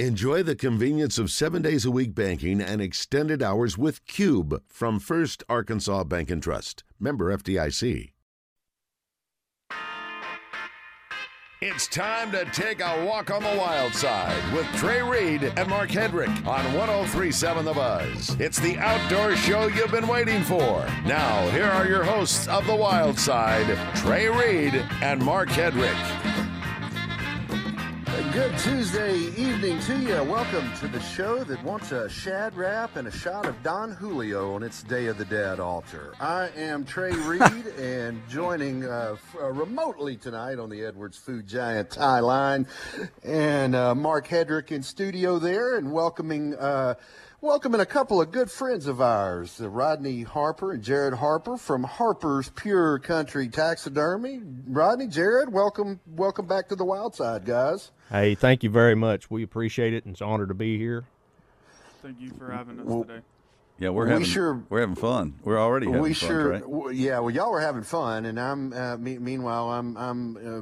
Enjoy the convenience of seven days a week banking and extended hours with Cube from First Arkansas Bank and Trust. Member FDIC. It's time to take a walk on the wild side with Trey Reid and Mark Hedrick on 1037 The Buzz. It's the outdoor show you've been waiting for. Now, here are your hosts of The Wild Side, Trey Reid and Mark Hedrick. Good Tuesday evening to you. Welcome to the show that wants a Shad Rap and a shot of Don Julio on its Day of the Dead altar. I am Trey Reid, and joining uh, f- uh, remotely tonight on the Edwards Food Giant tie line, and uh, Mark Hedrick in studio there, and welcoming. Uh, Welcoming a couple of good friends of ours, uh, Rodney Harper and Jared Harper from Harper's Pure Country Taxidermy. Rodney, Jared, welcome, welcome back to the Wild Side, guys. Hey, thank you very much. We appreciate it, and it's an honor to be here. Thank you for having us Well, today. Yeah, we're having We having sure- we're having fun. We're already having we fun. sure, Trey. w- yeah. Well, y'all were having fun, and I'm. Uh, me, meanwhile, I'm I'm uh,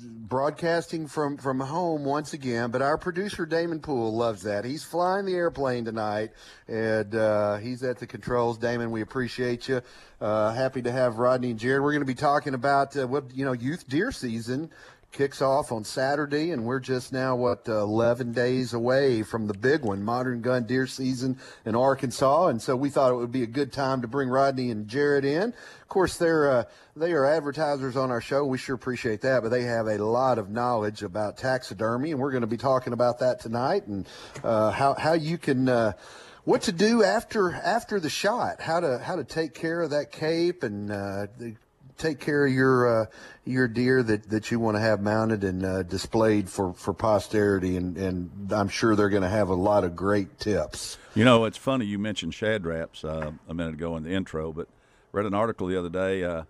broadcasting from from home once again. But our producer Damon Poole loves that. He's flying the airplane tonight, and uh, he's at the controls. Damon, we appreciate you. Uh, happy to have Rodney and Jared. We're going to be talking about uh, what you know, youth deer season kicks off on Saturday, and we're just now what uh, 11 days away from the big one, modern gun deer season in Arkansas. And so we thought it would be a good time to bring Rodney and Jared in. Of course, they're uh, they are advertisers on our show. We sure appreciate that, but they have a lot of knowledge about taxidermy, and we're going to be talking about that tonight and uh, how how you can. Uh, what to do after after the shot? How to how to take care of that cape and uh, the- take care of your uh, your deer that, that you want to have mounted and uh, displayed for, for posterity, and, and I'm sure they're going to have a lot of great tips. You know, it's funny you mentioned Shad Raps uh, a minute ago in the intro, but read an article the other day. Uh,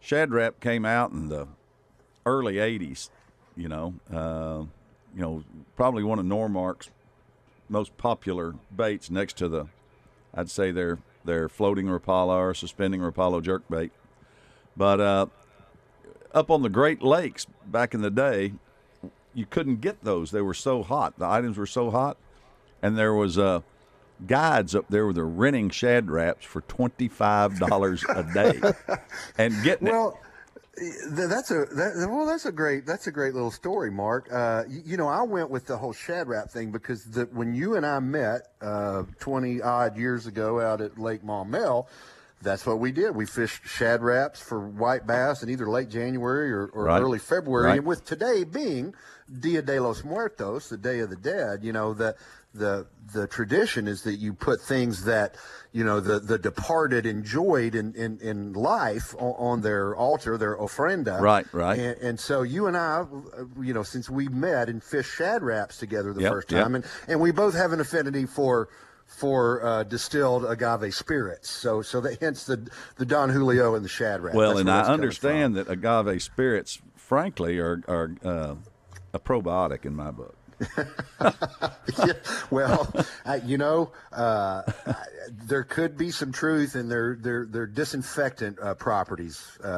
Shad Rap came out in the early '80s. You know, uh, you know, probably one of Normark's most popular baits next to the, I'd say their their floating Rapala or suspending Rapala jerk bait. But uh, up on the Great Lakes back in the day, you couldn't get those. They were so hot. The items were so hot, and there was uh, guides up there with the renting Shad Raps for twenty five dollars a day, and getting. Well, th- that's a that, well, that's a great that's a great little story, Mark. Uh, you, you know, I went with the whole Shad Rap thing because the, when you and I met uh, twenty odd years ago out at Lake Maumelle. That's what we did. We fished Shad Raps for white bass in either late January or, or Right. early February. Right. And with today being Dia de los Muertos, the Day of the Dead, you know, the the the tradition is that you put things that you know the the departed enjoyed in in, in life on, on their altar, their ofrenda. Right, right. And, and so you and I, you know, since we met and fished Shad Raps together the Yep, first yep. time, and and we both have an affinity for for uh, distilled agave spirits. So so that hence the the Don Julio and the shad well, That's and I that's coming from. understand that agave spirits, frankly, are are uh, a probiotic in my book. yeah, well, I, you know, uh, I- there could be some truth in their their their disinfectant uh, properties uh, uh,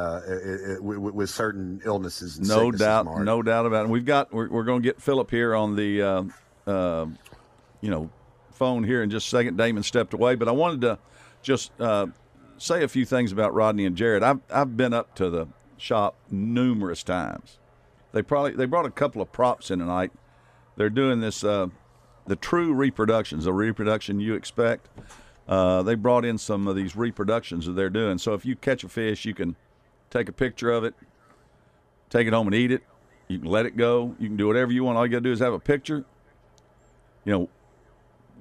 uh, with, with certain illnesses. And No doubt, no doubt about it. We've got we're, we're going to get Philip here on the uh, uh, you know phone here in just a second. Damon stepped away, but I wanted to just uh, say a few things about Rodney and Jared. I've I've been up to the shop numerous times. They probably they brought a couple of props in tonight. They're doing this uh, the true reproductions, the reproduction you expect. Uh, they brought in some of these reproductions that they're doing. So if you catch a fish, you can take a picture of it, take it home and eat it. You can let it go. You can do whatever you want. All you got to do is have a picture. You know,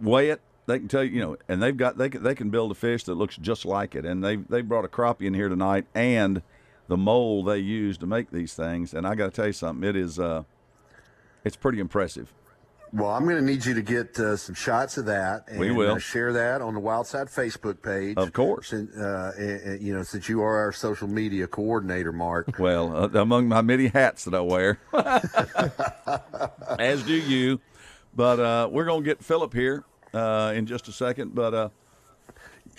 weigh it. They can tell you, you know, and they've got they can they can build a fish that looks just like it. And they they brought a crappie in here tonight and the mold they use to make these things. And I got to tell you something. It is uh, it's pretty impressive. Well, I'm going to need you to get uh, some shots of that. And, We will. uh, share that on the Wild Side Facebook page. Of course. Since, uh, uh, you know, since you are our social media coordinator, Mark. Well, uh, among my many hats that I wear, as do you. But uh, we're going to get Philip here uh, in just a second. But uh,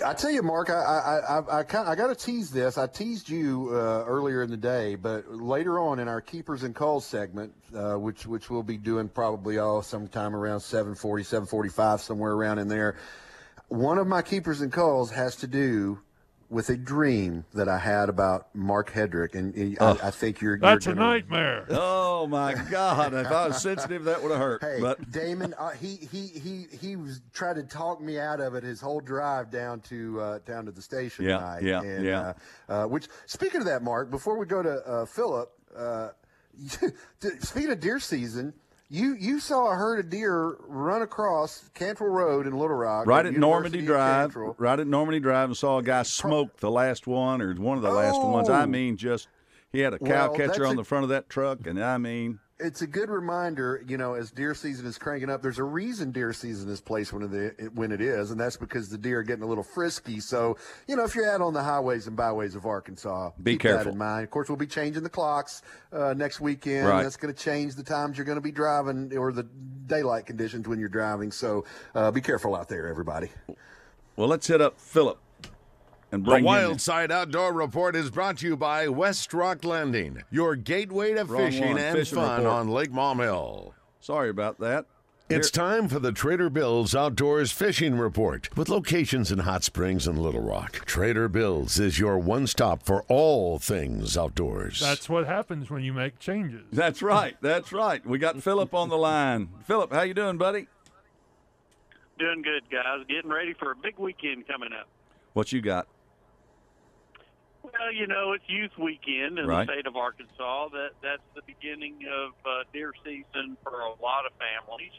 I tell you, Mark, I I I, I, kind I got to tease this. I teased you uh, earlier in the day, but later on in our keepers and calls segment, uh, which which we'll be doing probably all sometime around 7:40, 7:45, somewhere around in there. One of my keepers and calls has to do with a dream that I had about Mark Hedrick, and I, I think you're. That's you're a gonna, nightmare. Oh my God! If I was sensitive, that would have hurt. Hey, but Damon, uh, he he he he was trying to talk me out of it his whole drive down to uh, down to the station Yeah, tonight. yeah, and, yeah. Uh, uh, which speaking of that, Mark, before we go to uh, Philip, uh, speaking of deer season. You you saw a herd of deer run across Cantrell Road in Little Rock, right at University Normandy Drive, Cantrell. right at Normandy Drive, and saw a guy smoke the last one or one of the last ones. I Oh. mean, just he had a cow Well, catcher on the front of that truck, and I mean, it's a good reminder, you know, as deer season is cranking up. There's a reason deer season is placed when it when it is, and that's because the deer are getting a little frisky. So, you know, if you're out on the highways and byways of Arkansas, Be keep careful. that in mind. Of course, we'll be changing the clocks uh, next weekend. Right. That's going to change the times you're going to be driving or the daylight conditions when you're driving. So, uh, be careful out there, everybody. well, let's hit up Philip and The bring him Wild. Side Outdoor Report is brought to you by West Rock Landing, your gateway to Wrong fishing one. and Fishing fun report. on Lake Maumelle. Sorry about that. It's time for the Trader Bill's Outdoors Fishing Report with locations in Hot Springs and Little Rock. Trader Bill's is your one stop for all things outdoors. That's what happens when you make changes. That's right. That's right. We got Philip on the line. Philip, how you doing, buddy? Doing good, guys. Getting ready for a big weekend coming up. What you got? Well, you know, it's youth weekend in Right. the state of Arkansas. That that's the beginning of uh, deer season for a lot of families.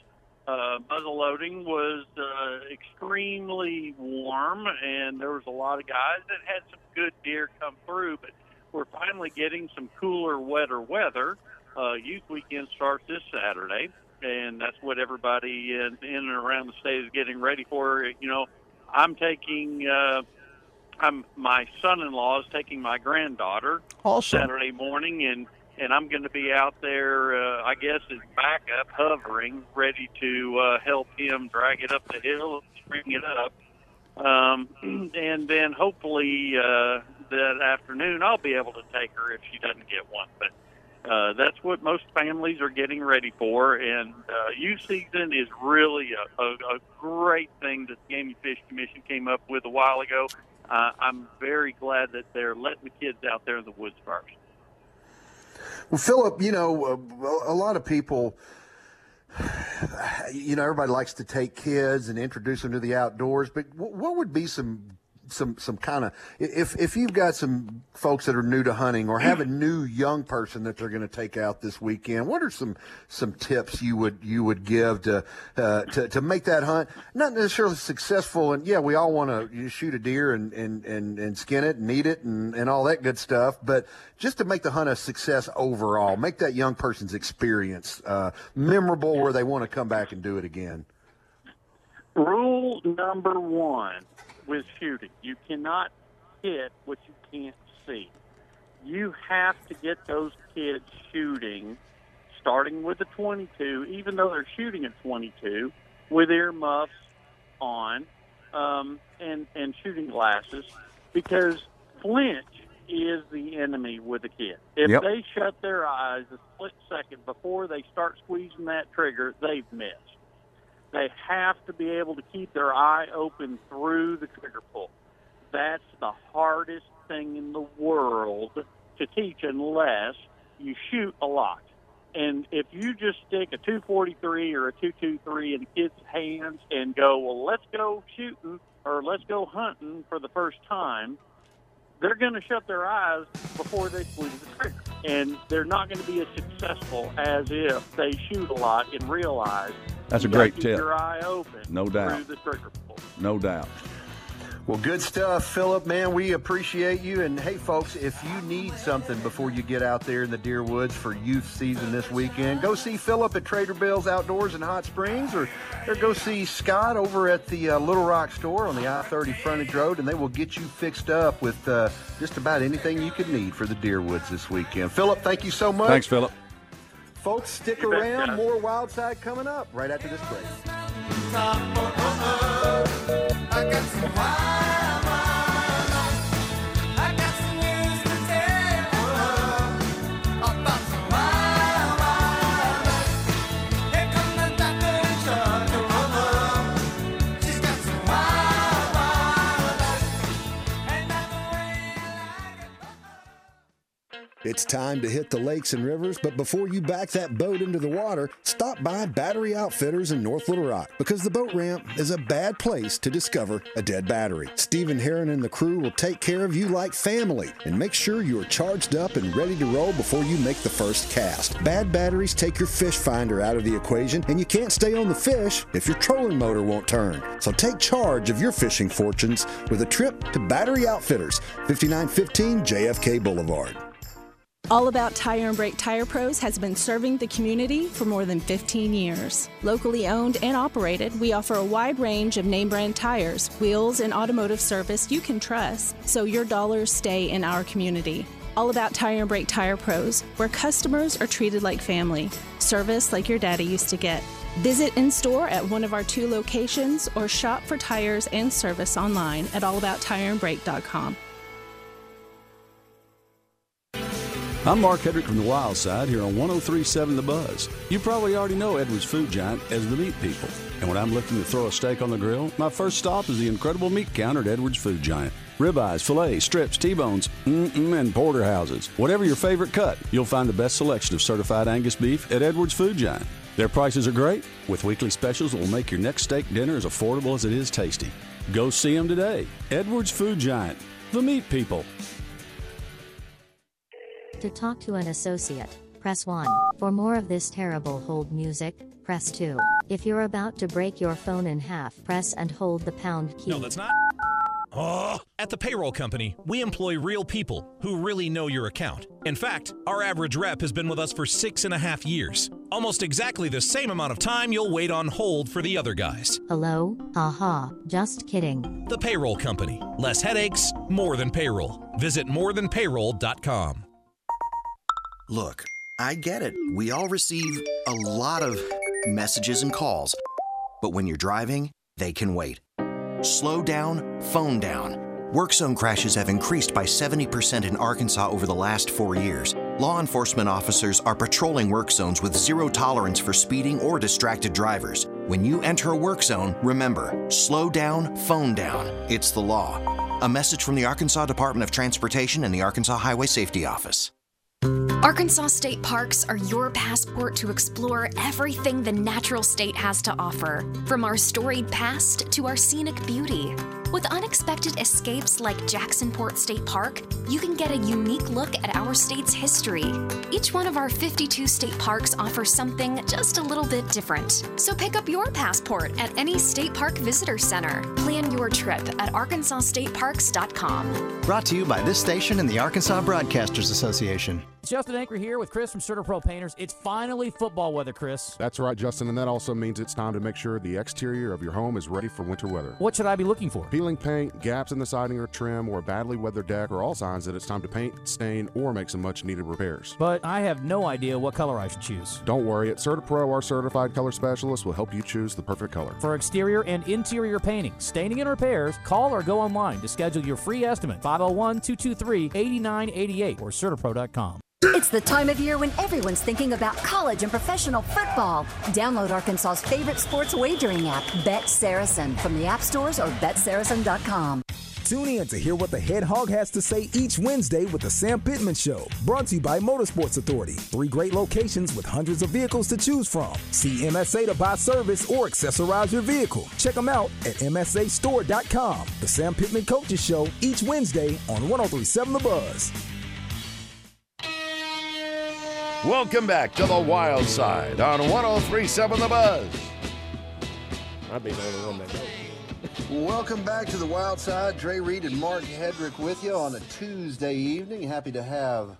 Uh, muzzleloading was uh, extremely warm, and there was a lot of guys that had some good deer come through. But we're finally getting some cooler, wetter weather. Uh, youth weekend starts this Saturday, and that's what everybody in, in and around the state is getting ready for. You know, I'm taking. Uh, I'm my son-in-law is taking my granddaughter Awesome. Saturday morning, and and I'm going to be out there. Uh, I guess as backup, hovering, ready to uh, help him drag it up the hill, bring it up, um, and then hopefully uh, that afternoon I'll be able to take her if she doesn't get one. But uh, that's what most families are getting ready for, and uh, youth season is really a, a, a great thing that the Game and Fish Commission came up with a while ago. Uh, I'm very glad that they're letting the kids out there in the woods first. Well, Philip, you know, uh, a lot of people, you know, everybody likes to take kids and introduce them to the outdoors, but what would be some some some kind of if if you've got some folks that are new to hunting or have a new young person that they're going to take out this weekend, what are some some tips you would you would give to uh, to to make that hunt not necessarily successful? And yeah, we all want to shoot a deer and and and, and skin it and eat it and and all that good stuff, but just to make the hunt a success overall, make that young person's experience uh, memorable where they want to come back and do it again. Rule number one with shooting you cannot hit what you can't see. You have to get those kids shooting, starting with the 22, even though they're shooting at 22, with earmuffs on um, and, and shooting glasses, because flinch is the enemy with a kid. If Yep. they shut their eyes a split second before they start squeezing that trigger, they've missed. They have to be able to keep their eye open through the trigger pull. That's the hardest thing in the world to teach unless you shoot a lot. And if you just stick a 243 or a 223 in kid's hands and go, well, let's go shooting or let's go hunting for the first time, they're going to shut their eyes before they squeeze the trigger. And they're not going to be as successful as if they shoot a lot and realize That's a you gotta great keep tip. Your eye open, No doubt. the trigger pull. No doubt. Well, good stuff, Philip. Man, we appreciate you. And hey, folks, if you need something before you get out there in the deer woods for youth season this weekend, go see Philip at Trader Bill's Outdoors in Hot Springs, or, or go see Scott over at the uh, Little Rock store on the I-30 frontage road, and they will get you fixed up with uh, just about anything you could need for the deer woods this weekend. Philip, thank you so much. Thanks, Philip. Folks, stick You around. guys. More Wild Side coming up right after this break. It's time to hit the lakes and rivers, but before you back that boat into the water, stop by Battery Outfitters in North Little Rock because the boat ramp is a bad place to discover a dead battery. Stephen Heron and the crew will take care of you like family and make sure you are charged up and ready to roll before you make the first cast. Bad batteries take your fish finder out of the equation, and you can't stay on the fish if your trolling motor won't turn. So take charge of your fishing fortunes with a trip to Battery Outfitters, 5915 JFK Boulevard. All About Tire and Brake Tire Pros has been serving the community for more than 15 years. Locally owned and operated, we offer a wide range of name brand tires, wheels, and automotive service you can trust, so your dollars stay in our community. All About Tire and Brake Tire Pros, where customers are treated like family, service like your daddy used to get. Visit in store at one of our two locations or shop for tires and service online at allabouttireandbrake.com. I'm Mark Hedrick from the Wild Side here on 1037 The Buzz. You probably already know Edwards Food Giant as the meat people. And when I'm looking to throw a steak on the grill, my first stop is the incredible meat counter at Edwards Food Giant. Ribeyes, fillets, strips, T-bones, and porterhouses. Whatever your favorite cut, you'll find the best selection of certified Angus beef at Edwards Food Giant. Their prices are great, with weekly specials that will make your next steak dinner as affordable as it is tasty. Go see them today. Edwards Food Giant, the meat people. To talk to an associate, press 1. For more of this terrible hold music, press 2. If you're about to break your phone in half, press and hold the pound key. No, that's not. Oh, at the payroll company, we employ real people who really know your account. In fact, our average rep has been with us for six and a half years. Almost exactly the same amount of time you'll wait on hold for the other guys. Hello? Aha, just kidding. The payroll company. Less headaches, more than payroll. Visit morethanpayroll.com. Look, I get it. We all receive a lot of messages and calls. But when you're driving, they can wait. Slow down, phone down. Work zone crashes have increased by 70% in Arkansas over the last four years. Law enforcement officers are patrolling work zones with zero tolerance for speeding or distracted drivers. When you enter a work zone, remember slow down, phone down. It's the law. A message from the Arkansas Department of Transportation and the Arkansas Highway Safety Office. Arkansas State Parks are your passport to explore everything the natural state has to offer, from our storied past to our scenic beauty. With unexpected escapes like Jacksonport State Park, you can get a unique look at our state's history. Each one of our 52 state parks offers something just a little bit different. So pick up your passport at any state park visitor center. Plan your trip at arkansasstateparks.com. Brought to you by this station and the Arkansas Broadcasters Association. It's Justin Anchor here with Chris from CertaPro Painters. It's finally football weather, Chris. That's right, Justin, and that also means it's time to make sure the exterior of your home is ready for winter weather. What should I be looking for? Peeling paint, gaps in the siding or trim, or a badly weathered deck are all signs that it's time to paint, stain, or make some much needed repairs. But I have no idea what color I should choose. Don't worry, at CertaPro, our certified color specialist will help you choose the perfect color. For exterior and interior painting, staining, and repairs, call or go online to schedule your free estimate 501 223 8988 or CertaPro.com. It's the time of year when everyone's thinking about college and professional football. Download Arkansas's favorite sports wagering app, Bet Saracen, from the app stores or betsaracen.com. Tune in to hear what the head hog has to say each Wednesday with the Sam Pittman Show, brought to you by Motorsports Authority. Three great locations with hundreds of vehicles to choose from. See MSA to buy service or accessorize your vehicle. Check them out at MSAstore.com. The Sam Pittman Coaches Show each Wednesday on 1037 The Buzz. Welcome back to the Wild Side on 1037 The Buzz. I'd be the only one that knows. Welcome back to the Wild Side. Trey Reid and Mark Hedrick with you on a Tuesday evening. Happy to have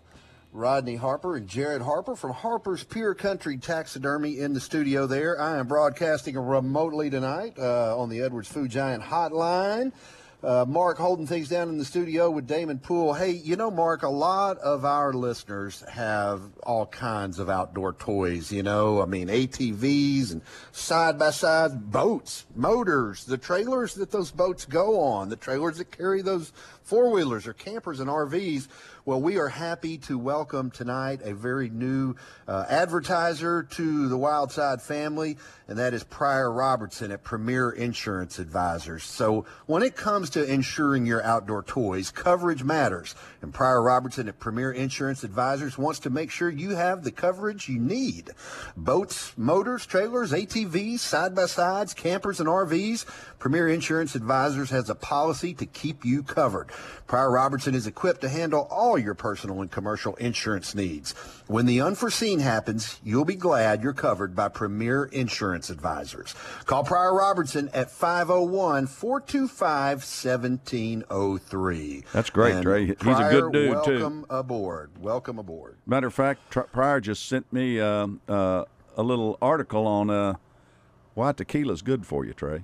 Rodney Harper and Jared Harper from Harper's Pure Country Taxidermy in the studio there. I am broadcasting remotely tonight uh, on the Edwards Food Giant hotline Uh, Mark holding things down in the studio with Damon Poole. Hey, you know, Mark, a lot of our listeners have all kinds of outdoor toys. You know, I mean, ATVs and side by side boats, motors, the trailers that those boats go on, the trailers that carry those four wheelers or campers and RVs. Well, we are happy to welcome tonight a very new uh, advertiser to the Wildside family, and that is Pryor Robertson at Premier Insurance Advisors. So when it comes to insuring your outdoor toys, coverage matters. And Pryor Robertson at Premier Insurance Advisors wants to make sure you have the coverage you need. Boats, motors, trailers, ATVs, side by sides, campers, and RVs. Premier Insurance Advisors has a policy to keep you covered. Pryor Robertson is equipped to handle all your personal and commercial insurance needs. When the unforeseen happens, you'll be glad you're covered by Premier Insurance Advisors. Call Pryor Robertson at 501 425 1703. That's great, And Trey. He's a Pryor, good dude, too. Welcome aboard. Welcome aboard. Matter of fact, Pryor just sent me um, uh, a little article on uh, why tequila's good for you, Trey.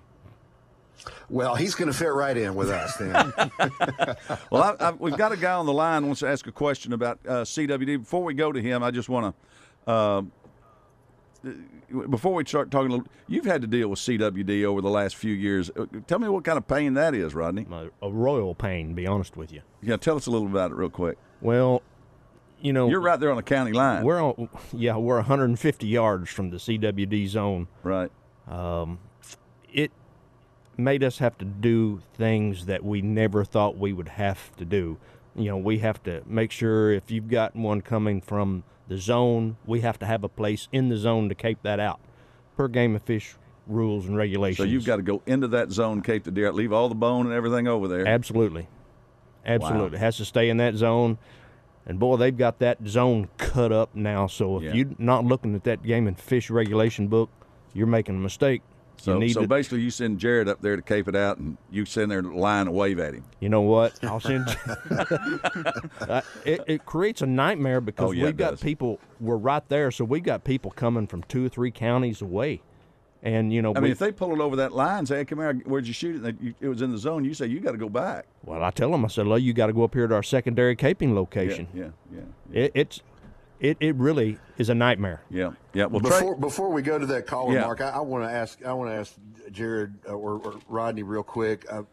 Well, he's going to fit right in with us then. well, I, I, we've got a guy on the line who wants to ask a question about uh, CWD. Before we go to him, I just want to. Uh, before we start talking, a little, you've had to deal with CWD over the last few years. Uh, Tell me what kind of pain that is, Rodney. A, a royal pain, to be honest with you. Yeah, tell us a little about it real quick. Well, you know, You're right there on the county line. We're on, yeah, we're 150 yards from the CWD zone. Right. Um, it made us have to do things that we never thought we would have to do. You know, we have to make sure if you've got one coming from the zone, we have to have a place in the zone to cape that out, per game of fish rules and regulations. So you've got to go into that zone, cape the deer, leave all the bone and everything over there. Absolutely. Absolutely. It has to stay in that zone. And boy, they've got that zone cut up now. So if Yeah. you're not looking at that game and fish regulation book, you're making a mistake. So, so to, basically, you send Jared up there to cape it out, and you send there line and wave at him. You know what? I'll send. uh, it, it creates a nightmare because Oh, yeah, we've got does. people. We're right there, so we've got people coming from two or three counties away, and you know. I mean, if they pull it over that line, say, hey, "Come here, where'd you shoot it?" You, it was in the zone. You say, "You got to go back." well, I tell them, I said, "Well, you got to go up here to our secondary caping location." Yeah, yeah, It, it's, it, it really is a nightmare. yeah, yeah. Well, before before we go to that caller, Yeah. Mark, I, I want to ask I want to ask Jared uh, or, or Rodney real quick. Uh,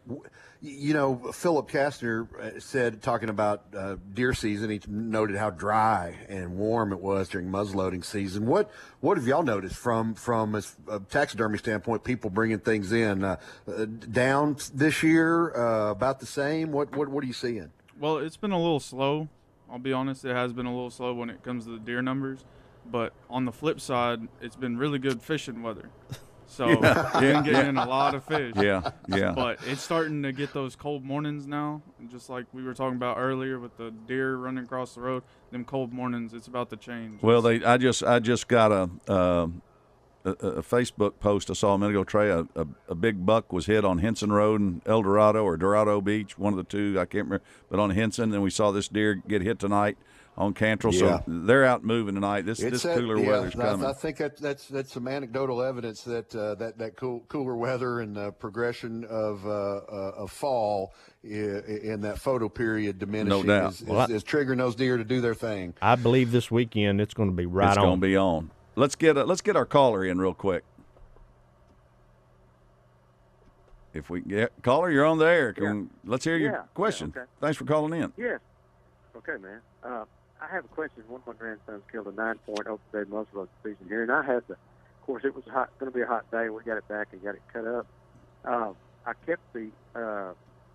you know, Philip Kastner uh, said talking about uh, deer season. He noted how dry and warm it was during muzzleloading season. What what have y'all noticed from from a, a taxidermy standpoint? People bringing things in uh, uh, down this year, uh, about the same. What what what are you seeing? Well, it's been a little slow. I'll be honest, it has been a little slow when it comes to the deer numbers. But on the flip side, it's been really good fishing weather. So Yeah, been getting yeah. in a lot of fish. Yeah, yeah. But it's starting to get those cold mornings now. Just like we were talking about earlier with the deer running across the road, them cold mornings, it's about to change. Well, they. I just. I just got a. Um, a, a Facebook post I saw a minute ago. Trey, a, a, a big buck was hit on Henson Road in El Dorado or Dorado Beach, one of the two. I can't remember, but on Henson. And we saw this deer get hit tonight on Cantrell. Yeah. So they're out moving tonight. This this that- cooler yeah, weather's I- coming. I think that, that's that's some anecdotal evidence that uh, that that cool, cooler weather and the progression of uh, uh, of fall in that photo period diminishing doubt. Is, is, Well, I- is triggering those deer to do their thing. I believe this weekend it's going to be right it's on. going to be on. Let's get a, let's get our caller in real quick. If we get caller, you're on the air. Can, Let's hear Yeah, your yeah, question. okay. Thanks for calling in. Yes. Okay, man. Uh, I have a question. One of my grandsons killed a nine-point open day muzzleloader season here, and I had the. Of course, it was hot. Going to be a hot day. We got it back and got it cut up. Um, I kept the. Uh,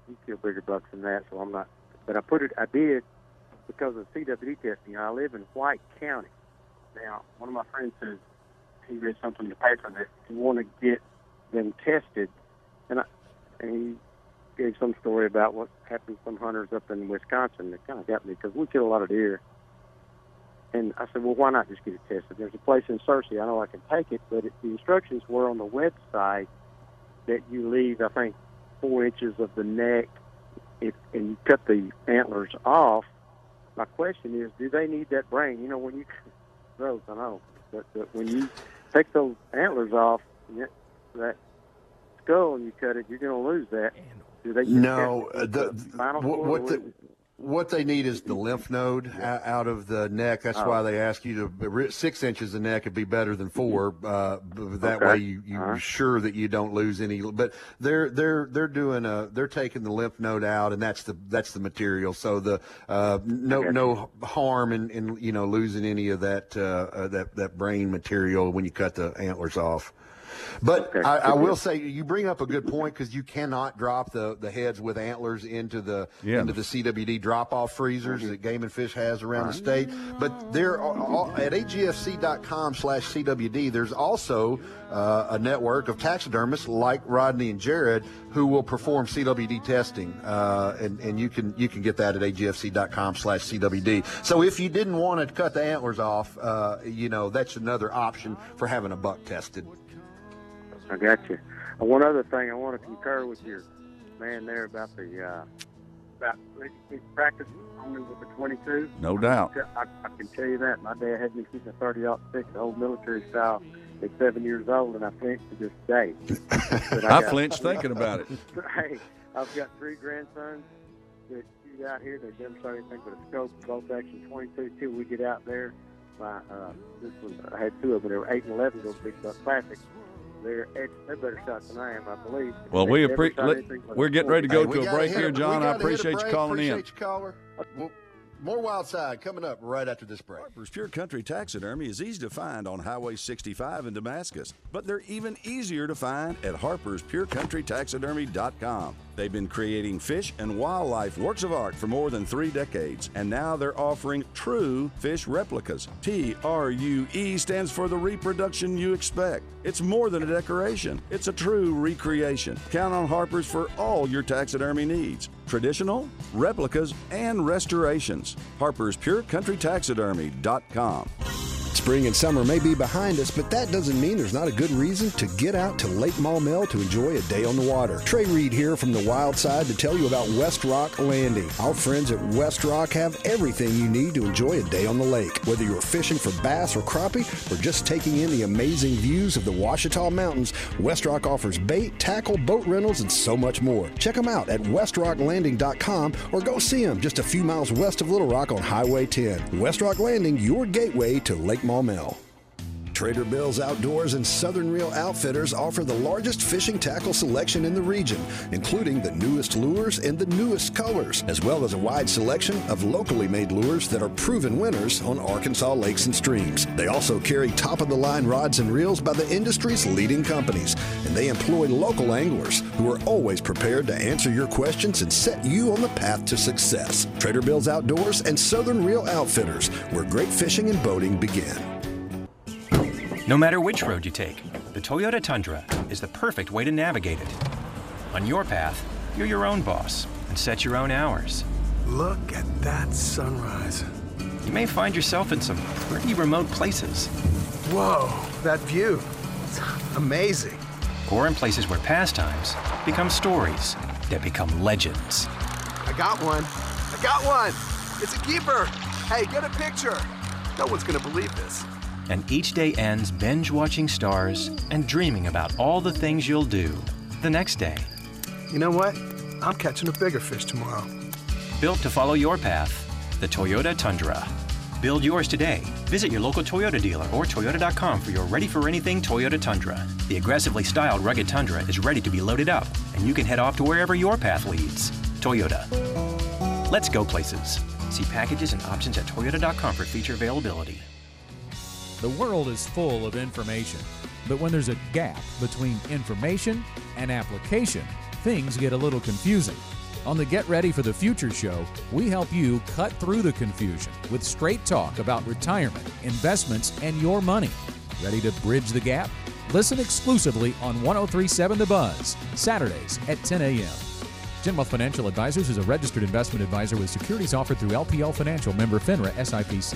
you kill bigger bucks than that, so I'm not. But I put it. I did because of CWD testing. I live in White County. Now, one of my friends says he read something in the paper that you want to get them tested, and I, and he gave some story about what happened to some hunters up in Wisconsin that kind of got me because we kill a lot of deer. And I said, well, why not just get it tested? There's a place in Searcy. I know I can take it, but it, the instructions were on the website that you leave, I think, four inches of the neck if, and you cut the antlers off. My question is, do they need that brain? You know, when you those, I know, but, but when you take those antlers off, that skull and you cut it, you're going to lose that. Do they No, catch uh, the, the spinal what, cord, what the, what they need is the lymph node o- out of the neck. That's Oh. why they ask you to six inches of neck would be better than four. Uh, that Okay. way you you All are right. sure that you don't lose any. But they're they're they're doing a they're taking the lymph node out, and that's the that's the material. So the uh, no Okay. no harm in, in you know losing any of that uh, uh, that that brain material when you cut the antlers off. But Okay. I, I will say you bring up a good point because you cannot drop the, the heads with antlers into the Yeah. into the CWD drop off freezers that Game and Fish has around the state. But there are, at agfc.com slash CWD, there's also uh, a network of taxidermists like Rodney and Jared who will perform CWD testing, uh, and and you can you can get that at agfc.com slash CWD. So if you didn't want to cut the antlers off, uh, you know that's another option for having a buck tested. I got you. Uh, one other thing, I want to concur with your man there about the uh, about practice only with the 22. No doubt. I, I can tell you that my dad had me shooting a 30 six, old military style. At seven years old, and I flinched to this day. I got- flinched thinking about it. hey, I've got three grandsons that shoot out here. They never saw anything but a scope, bolt action 22. Till we get out there, my uh, this one I had two of them. They were eight and eleven. Those big buck classics. They're ex- they're better shots than I am, I believe. Well, They we never appre- shot let- anything but a we're getting ready to 40. go to a break here, John. I appreciate you calling in. You, caller. Well, more Wild Side coming up right after this break. Harper's Pure Country Taxidermy is easy to find on Highway 65 in Damascus, but they're even easier to find at harperspurecountrytaxidermy.com. They've been creating fish and wildlife works of art for more than three decades, and now they're offering true fish replicas. T R U E stands for the reproduction you expect. It's more than a decoration, it's a true recreation. Count on Harper's for all your taxidermy needs traditional, replicas, and restorations. Harper's Pure Country Taxidermy.com. Spring and summer may be behind us, but that doesn't mean there's not a good reason to get out to Lake Maumelle to enjoy a day on the water. Trey Reid here from the Wild Side to tell you about West Rock Landing. Our friends at West Rock have everything you need to enjoy a day on the lake. Whether you're fishing for bass or crappie, or just taking in the amazing views of the Ouachita Mountains, West Rock offers bait, tackle, boat rentals, and so much more. Check them out at westrocklanding.com or go see them just a few miles west of Little Rock on Highway 10. West Rock Landing, your gateway to Lake Maumelle. Trader Bill's Outdoors and Southern Reel Outfitters offer the largest fishing tackle selection in the region, including the newest lures and the newest colors, as well as a wide selection of locally made lures that are proven winners on Arkansas lakes and streams. They also carry top of the line rods and reels by the industry's leading companies, and they employ local anglers who are always prepared to answer your questions and set you on the path to success. Trader Bill's Outdoors and Southern Reel Outfitters, where great fishing and boating begin. No matter which road you take, the Toyota Tundra is the perfect way to navigate it. On your path, you're your own boss and set your own hours. Look at that sunrise. You may find yourself in some pretty remote places, Whoa, that view. It's amazing. or in places where pastimes become stories that become legends. I got one. I got one. It's a keeper. Hey, get a picture. No one's gonna believe this. And each day ends binge watching stars and dreaming about all the things you'll do the next day. You know what? I'm catching a bigger fish tomorrow. Built to follow your path, the Toyota Tundra. Build yours today. Visit your local Toyota dealer or Toyota.com for your ready for anything Toyota Tundra. The aggressively styled rugged Tundra is ready to be loaded up, and you can head off to wherever your path leads. Toyota. Let's go places. See packages and options at Toyota.com for feature availability. The world is full of information, but when there's a gap between information and application, things get a little confusing. On the Get Ready for the Future show, we help you cut through the confusion with straight talk about retirement, investments, and your money. Ready to bridge the gap? Listen exclusively on 1037 The Buzz, Saturdays at 10 a.m. Genwealth Financial Advisors is a registered investment advisor with securities offered through LPL Financial member FINRA SIPC.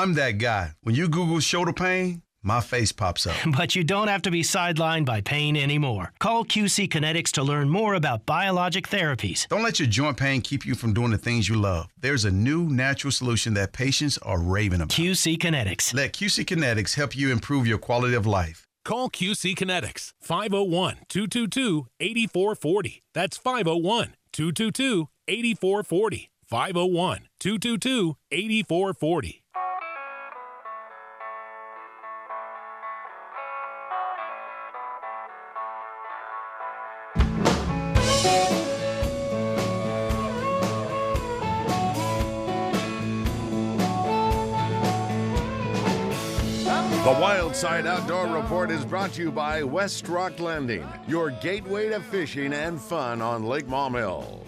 I'm that guy. When you Google shoulder pain, my face pops up. But you don't have to be sidelined by pain anymore. Call QC Kinetics to learn more about biologic therapies. Don't let your joint pain keep you from doing the things you love. There's a new natural solution that patients are raving about. QC Kinetics. Let QC Kinetics help you improve your quality of life. Call QC Kinetics 501 222 8440. That's 501 222 8440. 501 222 8440. The Wild Side Outdoor Report is brought to you by West Rock Landing, your gateway to fishing and fun on Lake Maumelle.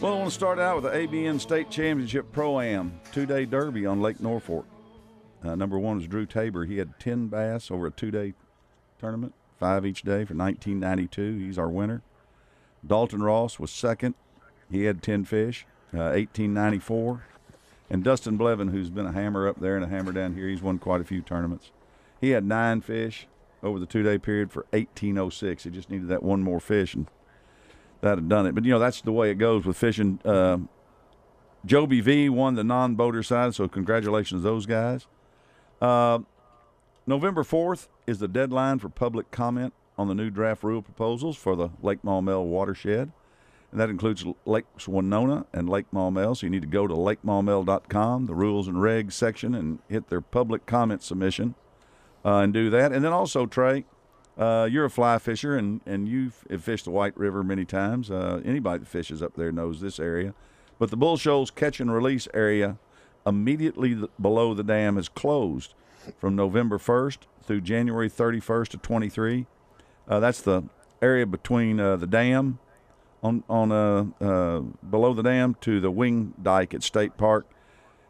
Well, I want to start out with the ABN State Championship Pro Am two day derby on Lake Norfork. Uh, number one was Drew Tabor. He had 10 bass over a two day tournament, five each day for 1992. He's our winner. Dalton Ross was second. He had 10 fish, uh, 1894. And Dustin Blevin, who's been a hammer up there and a hammer down here, he's won quite a few tournaments. He had nine fish over the two day period for 1806. He just needed that one more fish, and that had done it. But, you know, that's the way it goes with fishing. Uh, Joby V won the non boater side, so congratulations to those guys. Uh, November 4th is the deadline for public comment on the new draft rule proposals for the Lake Maumelle watershed. And that includes Lakes Winona and Lake Maumelle. So you need to go to lakemaumelle.com, the rules and regs section, and hit their public comment submission uh, and do that. And then also, Trey, uh, you're a fly fisher and, and you've fished the White River many times. Uh, anybody that fishes up there knows this area. But the Bull Shoals catch and release area immediately below the dam is closed from November 1st through January 31st of 23. Uh, that's the area between uh, the dam on on uh, uh, below the dam to the wing dike at State Park,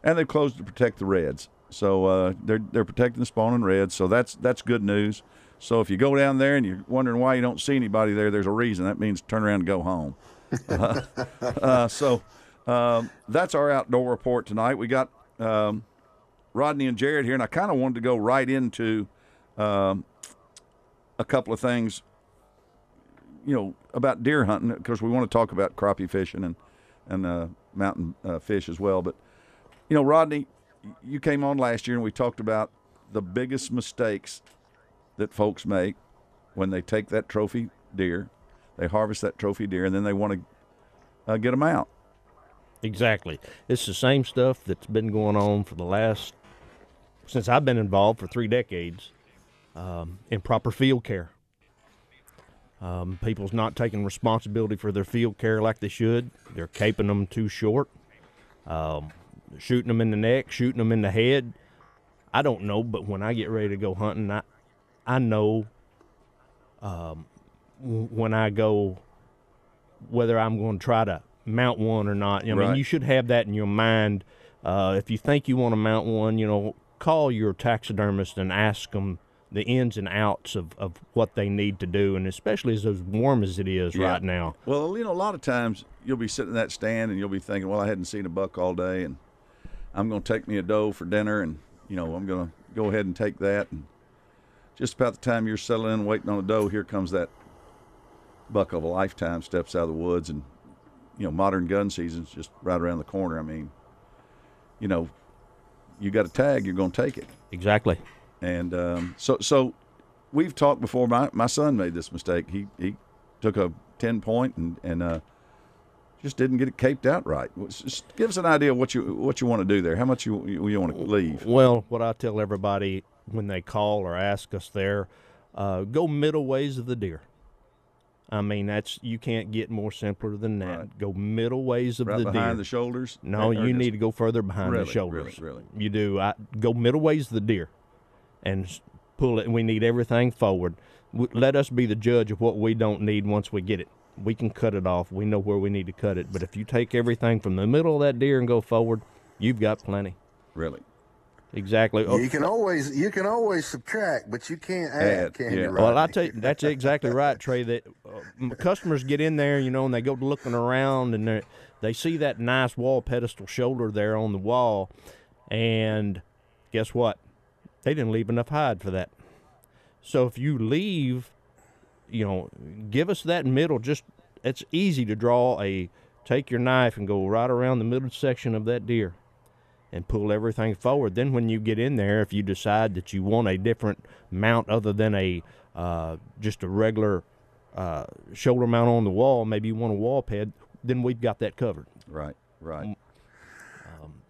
and they've closed to protect the reds. So uh, they're they're protecting the spawning reds. So that's that's good news. So if you go down there and you're wondering why you don't see anybody there, there's a reason. That means turn around and go home. Uh, uh, so um, that's our outdoor report tonight. We got um, Rodney and Jared here, and I kind of wanted to go right into um, a couple of things you know about deer hunting because we want to talk about crappie fishing and and uh, mountain uh, fish as well. But you know, Rodney, you came on last year and we talked about the biggest mistakes that folks make when they take that trophy deer, they harvest that trophy deer, and then they want to uh, get them out. Exactly. It's the same stuff that's been going on for the last since I've been involved for three decades. Um, improper field care. Um, people's not taking responsibility for their field care like they should. They're caping them too short, um, shooting them in the neck, shooting them in the head. I don't know, but when I get ready to go hunting, I, I know um, when I go whether I'm going to try to mount one or not. I mean, Right. you should have that in your mind. Uh, if you think you want to mount one, you know, call your taxidermist and ask them the ins and outs of, of what they need to do, and especially as as warm as it is Yeah. right now. Well, you know, a lot of times you'll be sitting in that stand and you'll be thinking, well, I hadn't seen a buck all day, and I'm going to take me a doe for dinner, and you know, I'm going to go ahead and take that. And just about the time you're settling in, waiting on a doe, here comes that buck of a lifetime steps out of the woods, and you know, modern gun season's just right around the corner. I mean, you know, you got a tag, you're going to take it. Exactly. And um, so, so we've talked before. My my son made this mistake. He he took a ten point and and uh, just didn't get it caped out right. Just give us an idea of what you what you want to do there. How much you you, you want to leave? Well, what I tell everybody when they call or ask us there, uh, go middle ways of the deer. I mean, that's you can't get more simpler than that. Go middle ways of Right the behind deer. Behind the shoulders? No, you need to go further behind Really, the shoulders. really, really. You do. I go middle ways of the deer, and pull it. And we need everything forward. Let us be the judge of what we don't need once we get it. We can cut it off. We know where we need to cut it. But if you take everything from the middle of that deer and go forward, you've got plenty. Really. Exactly. You can always you can always subtract, but you can't add. Add, can you? Well, I Rodney? tell you, that's exactly right, Trey. That uh, customers get in there, you know, and they go looking around, and they they see that nice wall pedestal shoulder there on the wall, and guess what? They didn't leave enough hide for that. So if you leave, you know, give us that middle. Just it's easy to draw a. Take your knife and go right around the middle section of that deer and pull everything forward. Then when you get in there, if you decide that you want a different mount other than a uh, just a regular uh, shoulder mount on the wall, maybe you want a wall pad, then we've got that covered. Right, right.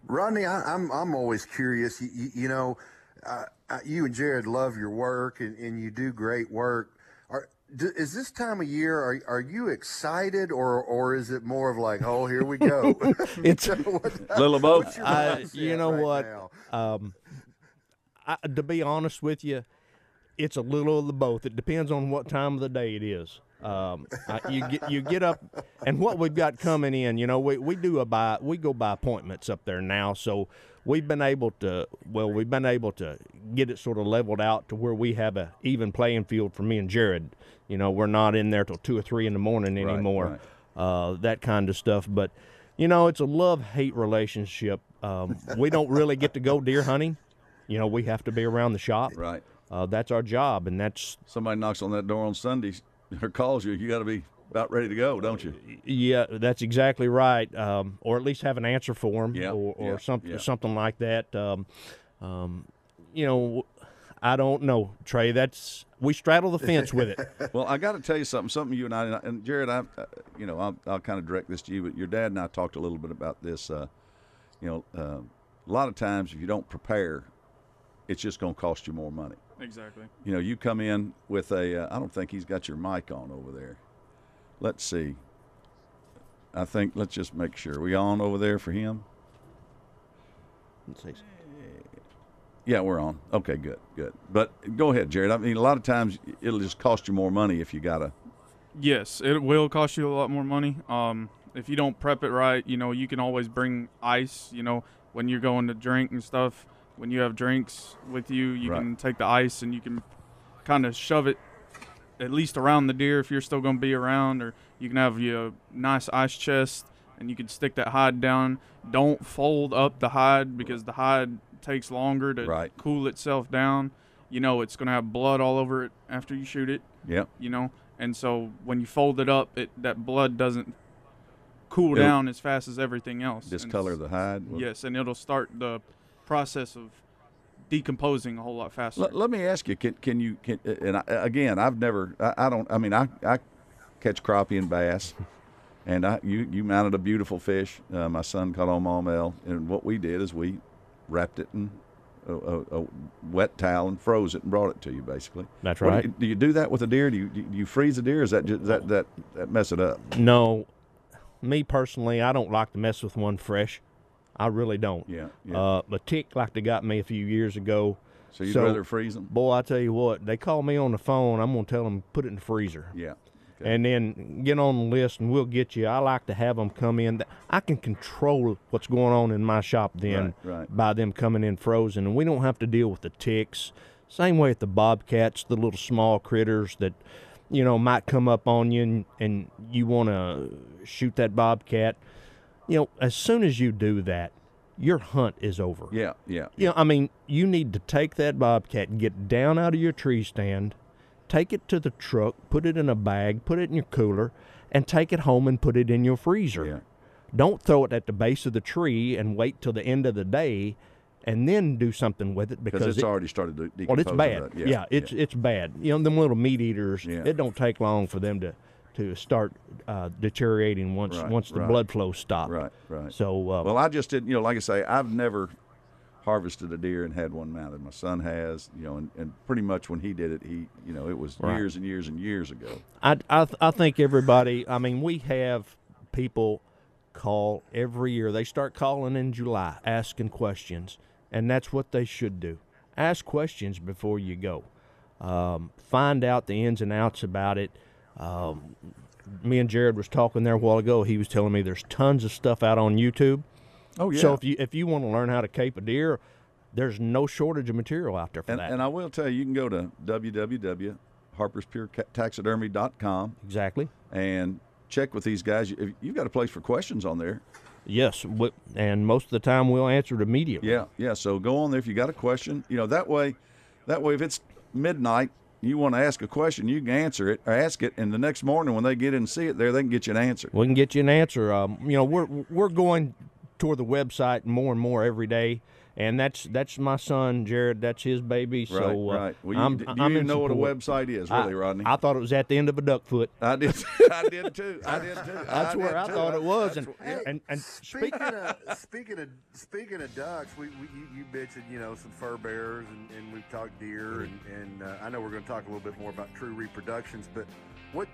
Rodney, I, I'm I'm always curious. You, you, you know, uh, you and Jared love your work, and, and you do great work. Are, d- is this time of year? Are are you excited, or or is it more of like, oh, here we go? It's Little of both. What's your I, mindset you know right what? Um, I, to be honest with you, it's a little of the both. It depends on what time of the day it is. Um, I, you get you get up, and what we've got coming in. You know, we, we do a by we go by appointments up there now, so we've been able to well we've been able to get it sort of leveled out to where we have a even playing field for me and Jared. You know, we're not in there till two or three in the morning Right, anymore. Uh, that kind of stuff, but you know, it's a love hate relationship. Um, we don't really get to go deer hunting. You know, we have to be around the shop. Right. Uh, that's our job, and that's Somebody knocks on that door on Sundays or calls you, you got to be about ready to go, don't you? yeah, that's exactly right. Um, or at least have an answer for them, Yeah, or, or yeah, something yeah. something like that. Um, um, you know, I don't know, Trey. That's we straddle the fence with it. well, I got to tell you something. Something you and I and Jared, I, uh, you know, I'll, I'll kind of direct this to you. But your dad and I talked a little bit about this. Uh, you know, uh, a lot of times if you don't prepare, it's just going to cost you more money. Exactly. You know, you come in with a. Uh, I don't think he's got your mic on over there. Let's see. I think let's just make sure we on over there for him. Let's see. Yeah, we're on. Okay, good, good. But go ahead, Jared. I mean, a lot of times it'll just cost you more money if you gotta. Yes, it will cost you a lot more money. Um, if you don't prep it right, you know, you can always bring ice. You know, when you're going to drink and stuff, when you have drinks with you, you Right. can take the ice and you can kind of shove it at least around the deer if you're still going to be around, or you can have your nice ice chest and you can stick that hide down. Don't fold up the hide because the hide takes longer to Right. cool itself down. You know, it's going to have blood all over it after you shoot it Yeah. you know and so when you fold it up it that blood doesn't cool It'll- down as fast as everything else Discolor the hide. yes and it'll start the process of decomposing a whole lot faster Let, let me ask you, can, can you, can, and I, again, I've never, I, I don't, I mean, I, I catch crappie and bass, and I, you, you mounted a beautiful fish. Uh, my son caught on maumelle, and what we did is we wrapped it in a, a, a wet towel and froze it and brought it to you, basically. That's What do right. you- Do you, do that with a deer? Do you, do you freeze a deer? Is that just, that, that, that mess it up? No, me personally, I don't like to mess with one fresh. I really don't. Yeah, yeah. Uh, a tick like they got me a few years ago. So you'd rather freeze 'em? Boy, I tell you what, they call me on the phone. I'm gonna tell them put it in the freezer. Yeah. And then get on the list, and we'll get you. I like to have them come in. I can control what's going on in my shop then Right, right. by them coming in frozen, and we don't have to deal with the ticks. Same way with the bobcats, the little small critters that you know might come up on you, and, and you want to shoot that bobcat. You know, as soon as you do that, your hunt is over. Yeah, yeah. You know, I mean, you need to take that bobcat, get down out of your tree stand, take it to the truck, put it in a bag, put it in your cooler, and take it home and put it in your freezer. Don't throw it at the base of the tree and wait till the end of the day and then do something with it because it's it- already started to Well, it's bad. Yeah, Yeah, it's it's bad. You know, them little meat eaters. Yeah. It don't take long for them to to start uh, deteriorating once Right, once the right. blood flow stops. Right, right. So uh, well, I just didn't. You know, like I say, I've never harvested a deer and had one mounted. My son has, you know, and, and pretty much when he did it, he, you know, it was Right. years and years and years ago. I, I, th- I think everybody, I mean, we have people call every year. They start calling in July, asking questions, and that's what they should do. Ask questions before you go. Um, find out the ins and outs about it. Um, me and Jared was talking there a while ago. He was telling me there's tons of stuff out on YouTube. Oh, yeah. So if you if you want to learn how to cape a deer, there's no shortage of material out there for And, that. and I will tell you, you can go to www.harperspuretaxidermy.com. Exactly. And check with these guys. If you've got a place for questions on there. yes, and most of the time we'll answer it immediately. Yeah, yeah. So go on there if you got a question. You know that way, that way if it's midnight, you want to ask a question, you can answer it ask it, and the next morning when they get in and see it there, they can get you an answer. We can get you an answer. Um, you know, we're we're going toward the website more and more every day, and that's that's my son Jared. That's his baby. So Right, uh, right. Well, you- I'm, do you I'm even in know what a website is, I- really, Rodney? I thought it was at the end of a duck foot. I did. I did too. I did too. That's I where I too. thought it was, and That's- yeah. and and Speaking of speaking of speaking of ducks, we, we you, you mentioned you know some fur bearers and, and we've talked deer and and uh, I know we're going to talk a little bit more about true reproductions, but what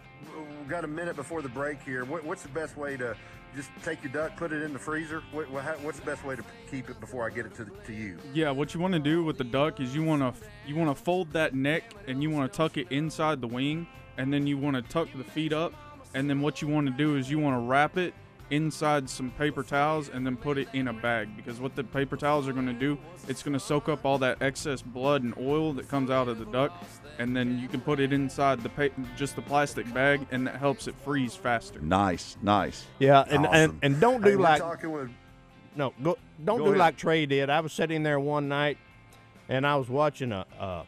we've got a minute before the break here. What, what's the best way to just take your duck, put it in the freezer? What, what's the best way to keep it before I get it to to you? Yeah, what you want to do with the duck is you want to you want to fold that neck and you want to tuck it inside the wing, and then you want to tuck the feet up, and then what you want to do is you want to wrap it inside some paper towels and then put it in a bag because what the paper towels are going to do, it's going to soak up all that excess blood and oil that comes out of the duck, and then you can put it inside the pa- just the plastic bag, and that helps it freeze faster. Nice, nice. Yeah, and, and Awesome. and don't do Hey, like talking with no go don't Go do ahead. like Trey did. I was sitting there one night, and I was watching a, a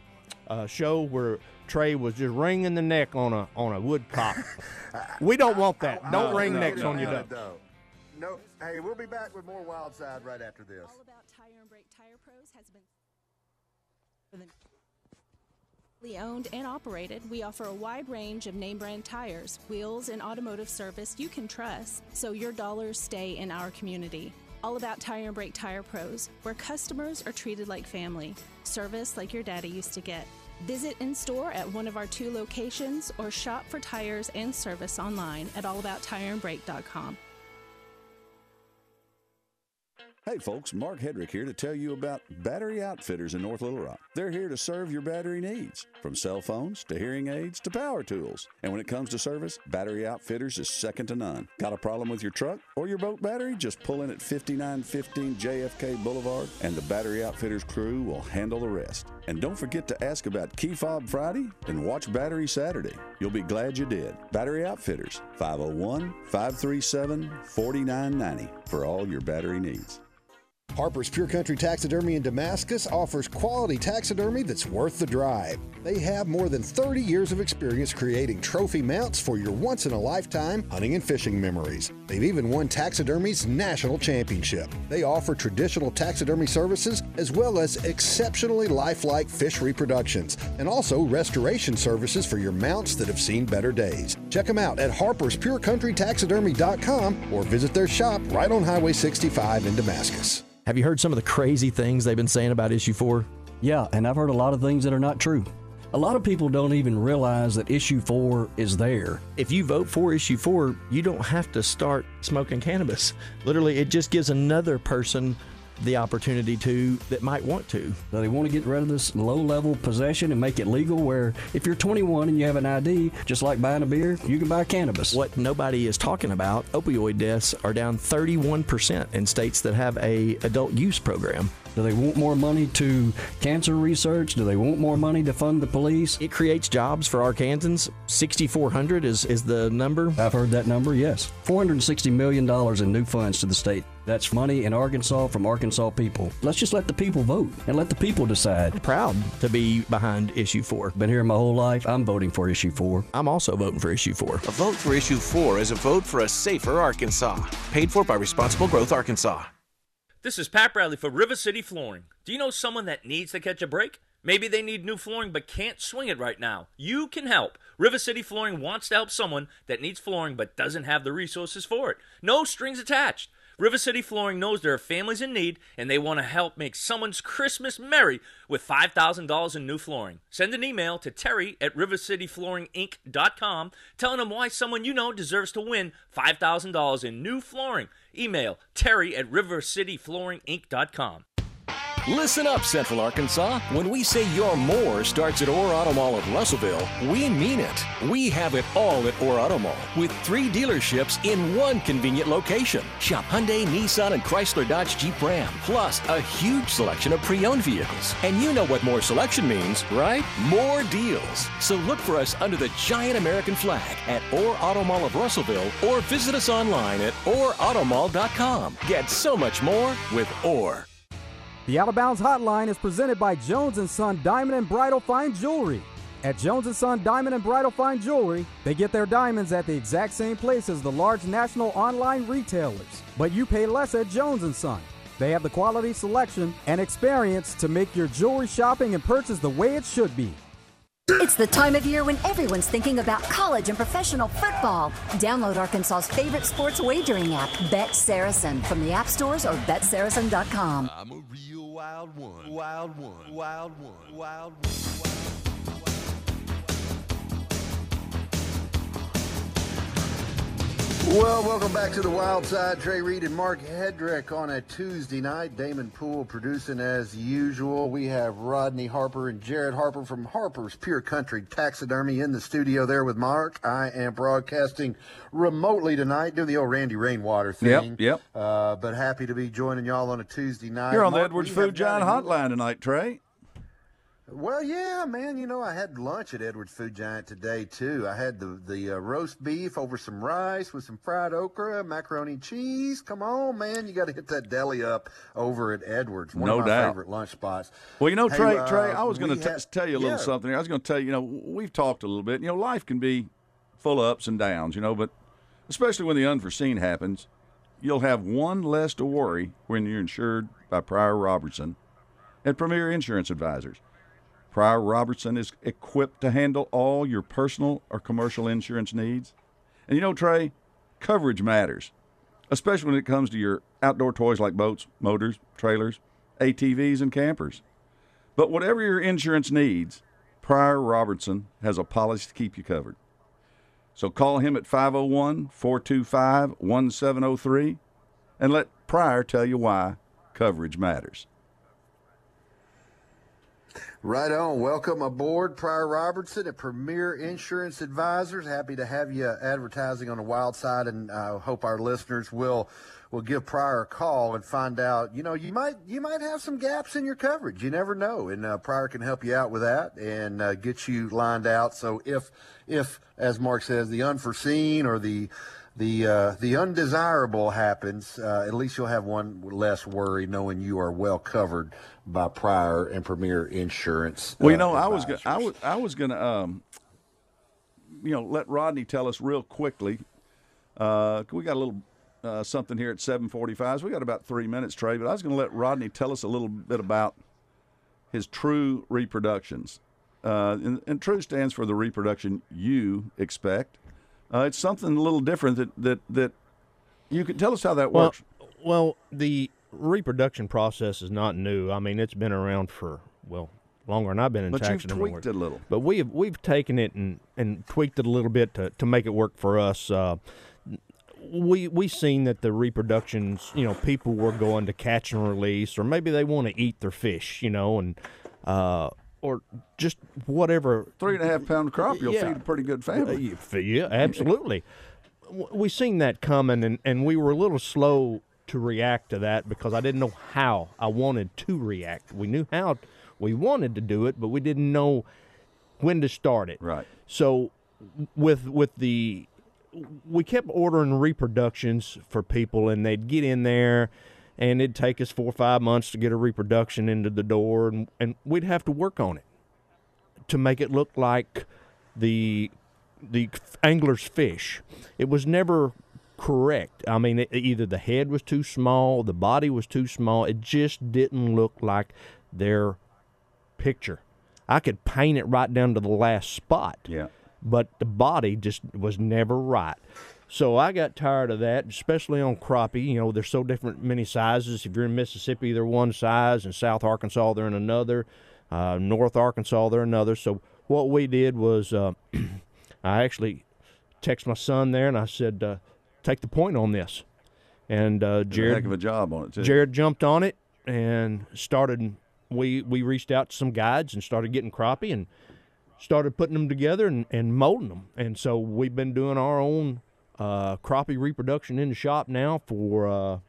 a show where Trey was just wringing the neck on a on a woodcock. we don't want that. Don't No, wring no, necks no, on your no, duck. No, no. Hey, we'll be back with more Wild Side right after this. All about Tire and Brake Tire Pros has Locally owned and operated, we offer a wide range of name brand tires, wheels, and automotive service you can trust so your dollars stay in our community. All about Tire and Brake Tire Pros, where customers are treated like family, service like your daddy used to get. Visit in store at one of our two locations or shop for tires and service online at allabouttireandbrake.com. Hey folks, Mark Hedrick here to tell you about Battery Outfitters in North Little Rock. They're here to serve your battery needs, from cell phones to hearing aids to power tools. And when it comes to service, Battery Outfitters is second to none. Got a problem with your truck or your boat battery? Just pull in at 5915 JFK Boulevard and the Battery Outfitters crew will handle the rest. And don't forget to ask about Key Fob Friday and watch Battery Saturday. You'll be glad you did. Battery Outfitters, 501 537 4990 for all your battery needs. Harper's Pure Country Taxidermy in Damascus offers quality taxidermy that's worth the drive. They have more than 30 years of experience creating trophy mounts for your once in a lifetime hunting and fishing memories. They've even won taxidermy's national championship. They offer traditional taxidermy services as well as exceptionally lifelike fish reproductions and also restoration services for your mounts that have seen better days. Check them out at harperspurecountrytaxidermy.com or visit their shop right on Highway 65 in Damascus. Have you heard some of the crazy things they've been saying about issue four? Yeah, and I've heard a lot of things that are not true. A lot of people don't even realize that issue four is there. If you vote for issue four, you don't have to start smoking cannabis. Literally, it just gives another person the opportunity to that might want to. So they want to get rid of this low level possession and make it legal where if you're 21 and you have an ID, just like buying a beer, you can buy cannabis. What nobody is talking about, opioid deaths are down 31% in states that have a adult use program. Do they want more money to cancer research? Do they want more money to fund the police? It creates jobs for Arkansans. 6,400 is, is the number. I've heard that number, yes. $460 million in new funds to the state. That's money in Arkansas from Arkansas people. Let's just let the people vote and let the people decide. Proud to be behind issue four. Been here my whole life. I'm voting for issue four. I'm also voting for issue four. A vote for issue four is a vote for a safer Arkansas. Paid for by Responsible Growth Arkansas. This is Pat Bradley for River City Flooring. Do you know someone that needs to catch a break? Maybe they need new flooring but can't swing it right now. You can help. River City Flooring wants to help someone that needs flooring but doesn't have the resources for it. No strings attached. River City Flooring knows there are families in need and they want to help make someone's Christmas merry with $5,000 in new flooring. Send an email to Terry at rivercityflooringinc.com telling them why someone you know deserves to win $5,000 in new flooring. Email Terry at rivercityflooringinc.com. Listen up, Central Arkansas. When we say your more starts at Orr Auto Mall of Russellville, we mean it. We have it all at Orr Auto Mall with three dealerships in one convenient location. Shop Hyundai, Nissan, and Chrysler Dodge Jeep Ram, plus a huge selection of pre-owned vehicles. And you know what more selection means, right? More deals. So look for us under the giant American flag at Orr Auto Mall of Russellville or visit us online at orautomall.com. Get so much more with Orr. The Out of Bounds Hotline is presented by Jones & Son Diamond and Bridal Fine Jewelry. At Jones & Son Diamond and Bridal Fine Jewelry, they get their diamonds at the exact same place as the large national online retailers, but you pay less at Jones & Son. They have the quality selection and experience to make your jewelry shopping and purchase the way it should be. It's the time of year when everyone's thinking about college and professional football. Download Arkansas's favorite sports wagering app, Bet Saracen, from the app stores or betsaracen.com. I'm a real wild one, wild one, wild one, wild one. Well, welcome back to the Wild Side. Trey Reid and Mark Hedrick on a Tuesday night. Damon Poole producing as usual. We have Rodney Harper and Jared Harper from Harper's Pure Country Taxidermy in the studio there with Mark. I am broadcasting remotely tonight, doing the old Randy Rainwater thing. Yep, yep. Uh, but happy to be joining y'all on a Tuesday night. You're on the Edwards Food Giant Hotline tonight, Trey. Well, yeah, man. You know, I had lunch at Edwards Food Giant today too. I had the the uh, roast beef over some rice with some fried okra, macaroni and cheese. Come on, man, you got to hit that deli up over at Edwards. One No of my doubt. favorite lunch spots. Well, you know, Hey, Trey, uh, Trey, I was going to tell you a little yeah. something here. I was going to tell you, you know, we've talked a little bit. You know, life can be full of ups and downs, you know, but especially when the unforeseen happens, you'll have one less to worry when you're insured by Pryor Robertson at Premier Insurance Advisors. Pryor Robertson is equipped to handle all your personal or commercial insurance needs. And you know, Trey, coverage matters, especially when it comes to your outdoor toys like boats, motors, trailers, ATVs, and campers. But whatever your insurance needs, Pryor Robertson has a policy to keep you covered. So call him at 501 425 1703 and let Pryor tell you why coverage matters. Right on. Welcome aboard, Pryor Robertson at Premier Insurance Advisors. Happy to have you advertising on the wild side, and I hope our listeners will will give Pryor a call and find out. You know, you might you might have some gaps in your coverage. You never know, and uh, Pryor can help you out with that and uh, get you lined out. So if if as Mark says, the unforeseen or the the uh, the undesirable happens, uh, at least you'll have one less worry knowing you are well covered by Pryor and Premier Insurance. Well, you uh, know, I was go- advisors. I was I was going to um, you know let Rodney tell us real quickly. Uh, we got a little uh, something here at seven forty-five. So we got about three minutes, Trey. But I was going to let Rodney tell us a little bit about his true reproductions. Uh, and, and true stands for the reproduction you expect. Uh, it's something a little different that that that you could tell us how that Well, works. well, the reproduction process is not new. I mean, it's been around for well longer than I've been in But you've taxidermy work. tweaked it a little. But we've we've taken it and, and tweaked it a little bit to, to make it work for us. Uh, we we seen that the reproductions, you know, people were going to catch and release, or maybe they want to eat their fish, you know, and uh, or just whatever. Three and a half pound crop, you'll Yeah. feed a pretty good family. Uh, yeah, absolutely. We seen that coming, and, and we were a little slow to react to that because I didn't know how I wanted to react. We knew how we wanted to do it, but we didn't know when to start it. Right. So with with the we kept ordering reproductions for people, and they'd get in there, and it'd take us four or five months to get a reproduction into the door, and, and we'd have to work on it to make it look like the the angler's fish. It was never correct. I mean, it, either the head was too small, the body was too small. It just didn't look like their picture. I could paint it right down to the last spot. Yeah. But the body just was never right. So I got tired of that, especially on crappie. You know, they're so different, many sizes. If you're in Mississippi, they're one size. In South Arkansas, they're in another. Uh, North Arkansas, they're another. So what we did was, uh, I actually texted my son there and I said, uh, "Take the point on this." And uh, Jared, heck of a job on it too. Jared jumped on it and started. We we reached out to some guides and started getting crappie and started putting them together and, and molding them. And so we've been doing our own uh, crappie reproduction in the shop now for uh,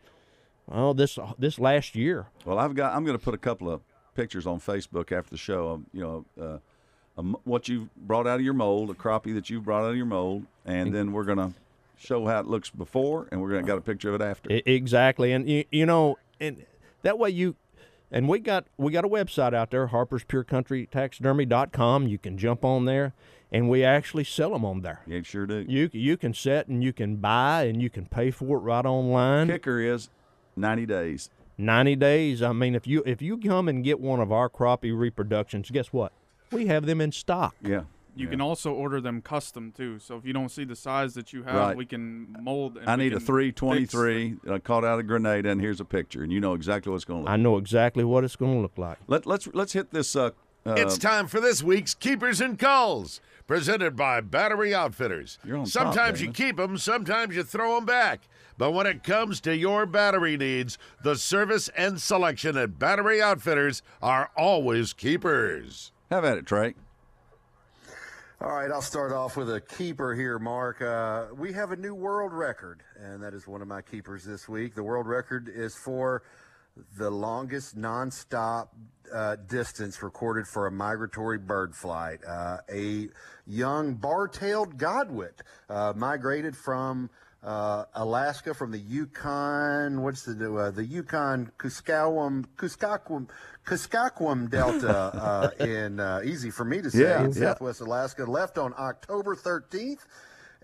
oh this this last year. Well, I've got. I'm going to put a couple of pictures on Facebook after the show. You know, uh, um, what you brought out of your mold, a crappie that you brought out of your mold, and then we're going to show how it looks before, and we're going to got a picture of it after. Exactly, and you, you know, and that way you, and we got we got a website out there, Harper's Pure Country Taxidermy.com. You can jump on there, and we actually sell them on there. Yeah, sure do. You you can set and you can buy and you can pay for it right online. Kicker is ninety days. 90 days. I mean, if you if you come and get one of our crappie reproductions, guess what? We have them in stock. Yeah. You can also order them custom too. So if you don't see the size that you have, Right. we can mold. And I need a 323. I caught out of Grenada, and here's a picture, and you know exactly what's going to look. I know exactly what it's going to look like. Let, let's let's hit this. Uh, uh, It's time for this week's Keepers and Calls, presented by Battery Outfitters. You're on top, sometimes you Damon. keep them, sometimes you throw them back. But when it comes to your battery needs, the service and selection at Battery Outfitters are always keepers. Have at it, Trey. All right, I'll start off with a keeper here, Mark. Uh, we have a new world record, and that is one of my keepers this week. The world record is for the longest nonstop uh, distance recorded for a migratory bird flight. Uh, a young bar-tailed godwit uh, migrated from uh, Alaska, from the Yukon. What's the uh, the Yukon Kuskokwim Kuskokwim Kuskokwim Delta uh, in uh, easy for me to say Yeah, in yeah. Southwest Alaska. Left on October 13th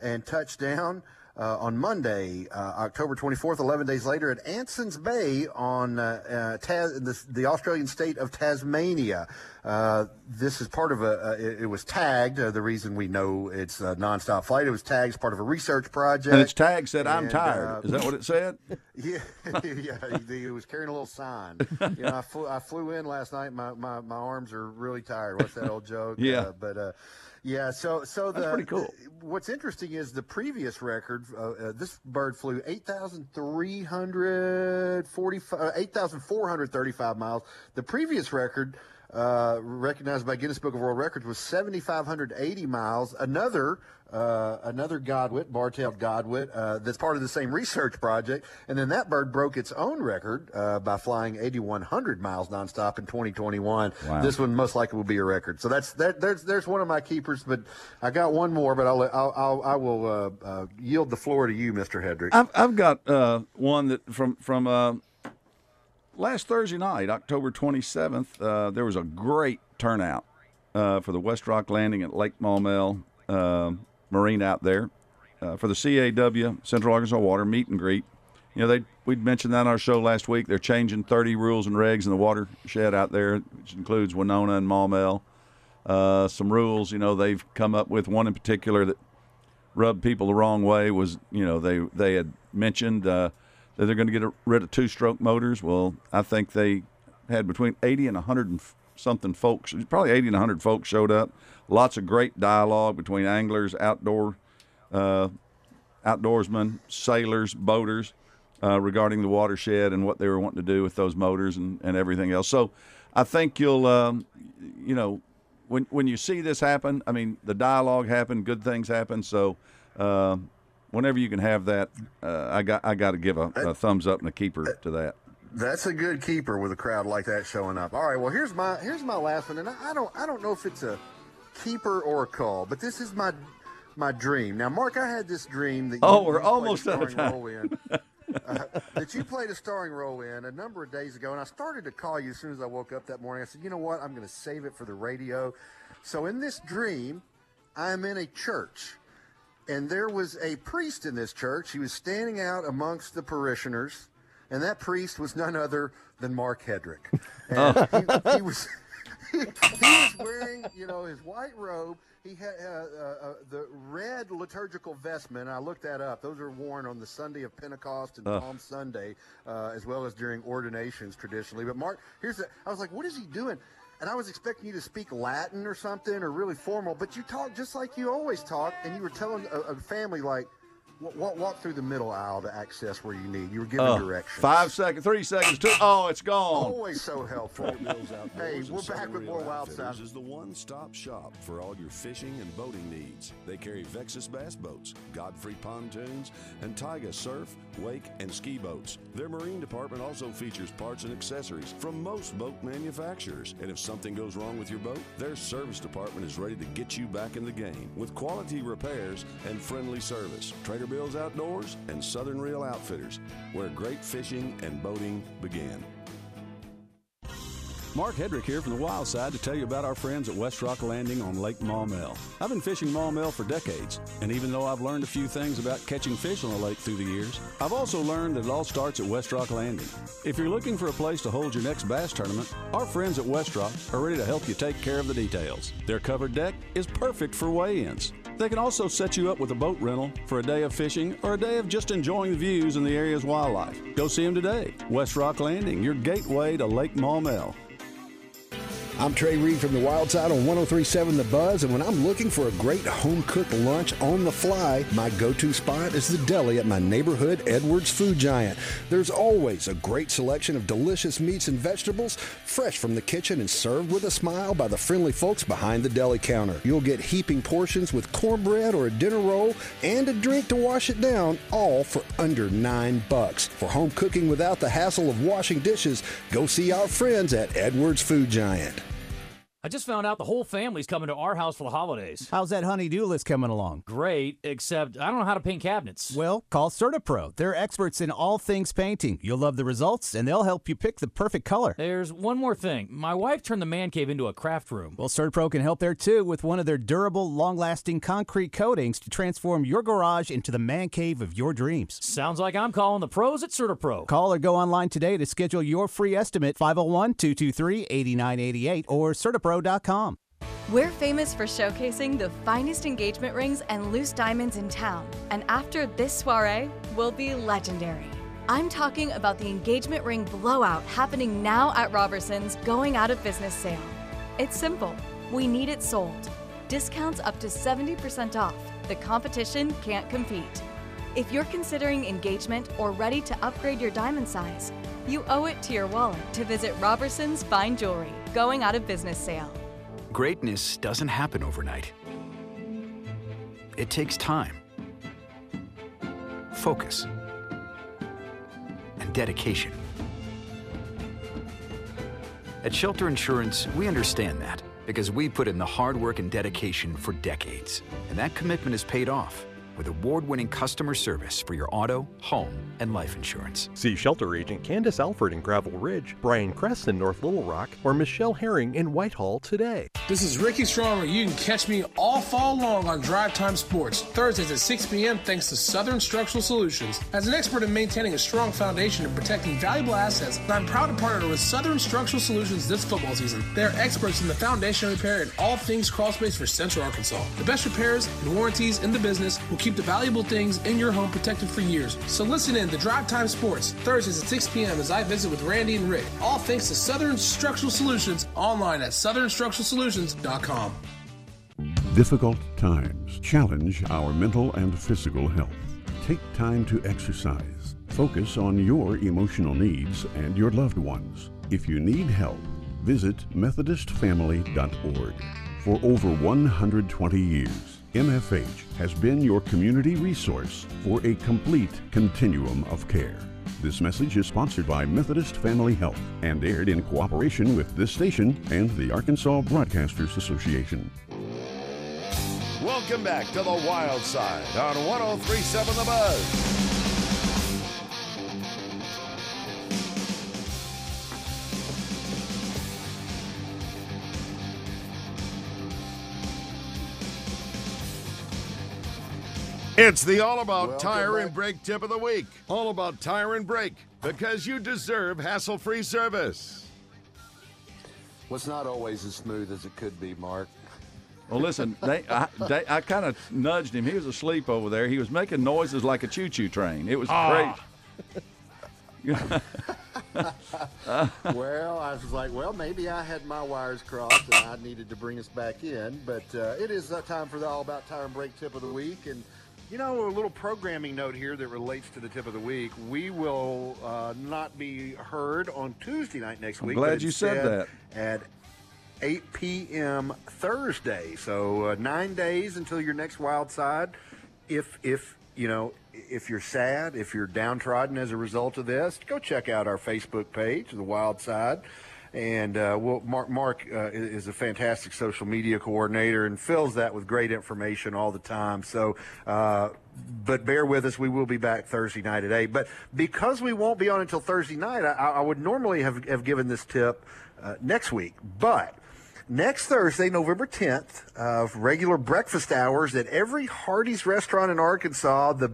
and touched down uh, on Monday, uh, October 24th, 11 days later at Anson's Bay on uh, uh, Tas- the, the Australian state of Tasmania. Uh, this is part of a, uh, it, it was tagged, uh, the reason we know it's a nonstop flight, it was tagged as part of a research project. And its tag said, "I'm And, tired." Is that what it said? yeah, yeah. He, he was carrying a little sign. You know, I flew, I flew in last night. My, my, my arms are really tired. What's that old joke? Yeah. But uh, yeah. So so That's the pretty cool. what's interesting is the previous record. Uh, uh, this bird flew eight thousand three hundred forty uh, eight thousand four hundred thirty five miles. The previous record. Uh, recognized by Guinness Book of World Records was 7,580 miles. Another uh, another godwit, bar-tailed godwit, uh, that's part of the same research project. And then that bird broke its own record uh, by flying 8,100 miles nonstop in 2021. Wow. This one most likely will be a record. So that's that, there's there's one of my keepers, but I got one more, but I'll, I'll, I'll I will uh, uh, yield the floor to you, Mr. Hedrick. I've, I've got uh, one that from from uh, last Thursday night, October 27th. Uh, there was a great turnout uh, for the West Rock Landing at Lake Maumelle uh, Marine out there uh, for the CAW Central Arkansas Water meet and greet. You know, they we'd mentioned that on our show last week. They're changing 30 rules and regs in the watershed out there, which includes Winona and Maumelle. Uh, some rules, you know, they've come up with one in particular that rubbed people the wrong way was you know they they had mentioned uh, that they're going to get rid of two stroke motors. Well, I think they had between 80 and 100 and something folks, probably 80 and 100 folks showed up. Lots of great dialogue between anglers, outdoor uh, outdoorsmen, sailors, boaters uh, regarding the watershed and what they were wanting to do with those motors and, and everything else. So I think you'll, um, you know, when when you see this happen, I mean, the dialogue happened, good things happened. So um whenever you can have that, uh, I got I got to give a, a thumbs up and a keeper to that. That's a good keeper with a crowd like that showing up. All right, well here's my here's my last one, and I, I don't I don't know if it's a keeper or a call, but this is my my dream. Now, Mark, I had this dream that you, Oh, we're played a almost out of starring time. role in, uh, that you played a starring role in a number of days ago, and I started to call you as soon as I woke up that morning. I said, you know what, I'm going to save it for the radio. So in this dream, I'm in a church. And there was a priest in this church. He was standing out amongst the parishioners, and that priest was none other than Mark Hedrick. And he, he was he was wearing, you know, his white robe. He had uh, uh, uh, the red liturgical vestment. I looked that up. Those are worn on the Sunday of Pentecost and Ugh. Palm Sunday, uh, as well as during ordinations traditionally. But Mark, here's the. I was like, what is he doing? And I was expecting you to speak Latin or something or really formal, but you talk just like you always talk, and you were telling a, a family like, walk, walk through the middle aisle to access where you need. You were giving Uh, directions. Five seconds, three seconds, two. Oh, it's gone. Always so helpful. hey, we're back with more Wild Side. is the one-stop shop for all your fishing and boating needs. They carry Vexus bass boats, Godfrey pontoons, and Taiga surf, wake, and ski boats. Their marine department also features parts and accessories from most boat manufacturers. And if something goes wrong with your boat, their service department is ready to get you back in the game with quality repairs and friendly service. Trader Bill's Outdoors and Southern Reel Outfitters, where great fishing and boating begin. Mark Hedrick here from the Wild Side to tell you about our friends at West Rock Landing on Lake Maumelle. I've been fishing Maumelle for decades, and even though I've learned a few things about catching fish on the lake through the years, I've also learned that it all starts at West Rock Landing. If you're looking for a place to hold your next bass tournament, our friends at West Rock are ready to help you take care of the details. Their covered deck is perfect for weigh-ins. They can also set you up with a boat rental for a day of fishing or a day of just enjoying the views and the area's wildlife. Go see them today. West Rock Landing, your gateway to Lake Maumelle. I'm Trey Reid from the Wild Side on 1037 The Buzz, and when I'm looking for a great home cooked lunch on the fly, my go to spot is the deli at my neighborhood Edwards Food Giant. There's always a great selection of delicious meats and vegetables, fresh from the kitchen and served with a smile by the friendly folks behind the deli counter. You'll get heaping portions with cornbread or a dinner roll and a drink to wash it down, all for under nine bucks. For home cooking without the hassle of washing dishes, go see our friends at Edwards Food Giant. I just found out the whole family's coming to our house for the holidays. How's that honey-do list coming along? Great, except I don't know how to paint cabinets. Well, call CertaPro. They're experts in all things painting. You'll love the results, and they'll help you pick the perfect color. There's one more thing. My wife turned the man cave into a craft room. Well, CertaPro can help there too with one of their durable, long-lasting concrete coatings to transform your garage into the man cave of your dreams. Sounds like I'm calling the pros at CertaPro. Call or go online today to schedule your free estimate 501-223-8988 or We're famous for showcasing the finest engagement rings and loose diamonds in town. And after this soiree, we'll be legendary. I'm talking about the engagement ring blowout happening now at Robertson's going out of business sale. It's simple. We need it sold. Discounts up to 70% off. The competition can't compete. If you're considering engagement or ready to upgrade your diamond size, you owe it to your wallet to visit Robertson's Fine Jewelry going out of business sale. Greatness doesn't happen overnight. It takes time, focus, and dedication. At Shelter Insurance, we understand that because we put in the hard work and dedication for decades. And that commitment is paid off with award winning customer service for your auto, home, and life insurance. See shelter agent Candace Alford in Gravel Ridge, Brian Kress in North Little Rock, or Michelle Herring in Whitehall today. This is Ricky Stromer. You can catch me all fall long on Drive Time Sports, Thursdays at 6 p.m. thanks to Southern Structural Solutions. As an expert in maintaining a strong foundation and protecting valuable assets, I'm proud to partner with Southern Structural Solutions this football season. They are experts in the foundation repair and all things crawl space for Central Arkansas. The best repairs and warranties in the business will keep the valuable things in your home protected for years. So listen in to Drive Time Sports, Thursdays at 6 p.m. as I visit with Randy and Rick. All thanks to Southern Structural Solutions online at southernstructuralsolutions.com. Difficult times challenge our mental and physical health. Take time to exercise. Focus on your emotional needs and your loved ones. If you need help, visit MethodistFamily.org. For over 120 years, MFH has been your community resource for a complete continuum of care. This message is sponsored by Methodist Family Health and aired in cooperation with this station and the Arkansas Broadcasters Association. Welcome back to the Wild Side on 1037 The Buzz. It's the All About Welcome Tire back. and Brake tip of the week. All about tire and brake because you deserve hassle free service. Was not always as smooth as it could be, Mark. Well, listen, they, I, they, I kind of nudged him. He was asleep over there. He was making noises like a choo-choo train. It was Ah. great. well, I was like, well, maybe I had my wires crossed and I needed to bring us back in. But uh, it is uh, time for the All About Tire and Brake tip of the week. And, you know, a little programming note here that relates to the tip of the week. We will uh, not be heard on Tuesday night next I'm week. glad you said that. At 8 p.m. Thursday. So uh, nine days until your next Wild Side. If if you know if you're sad, if you're downtrodden as a result of this, go check out our Facebook page, The Wild Side. And uh, well, Mark, Mark uh, is a fantastic social media coordinator and fills that with great information all the time. So, uh, but bear with us. We will be back Thursday night at 8. But because we won't be on until Thursday night, I, I would normally have, have given this tip uh, next week. But Next Thursday, November 10th, uh, regular breakfast hours at every Hardee's restaurant in Arkansas, the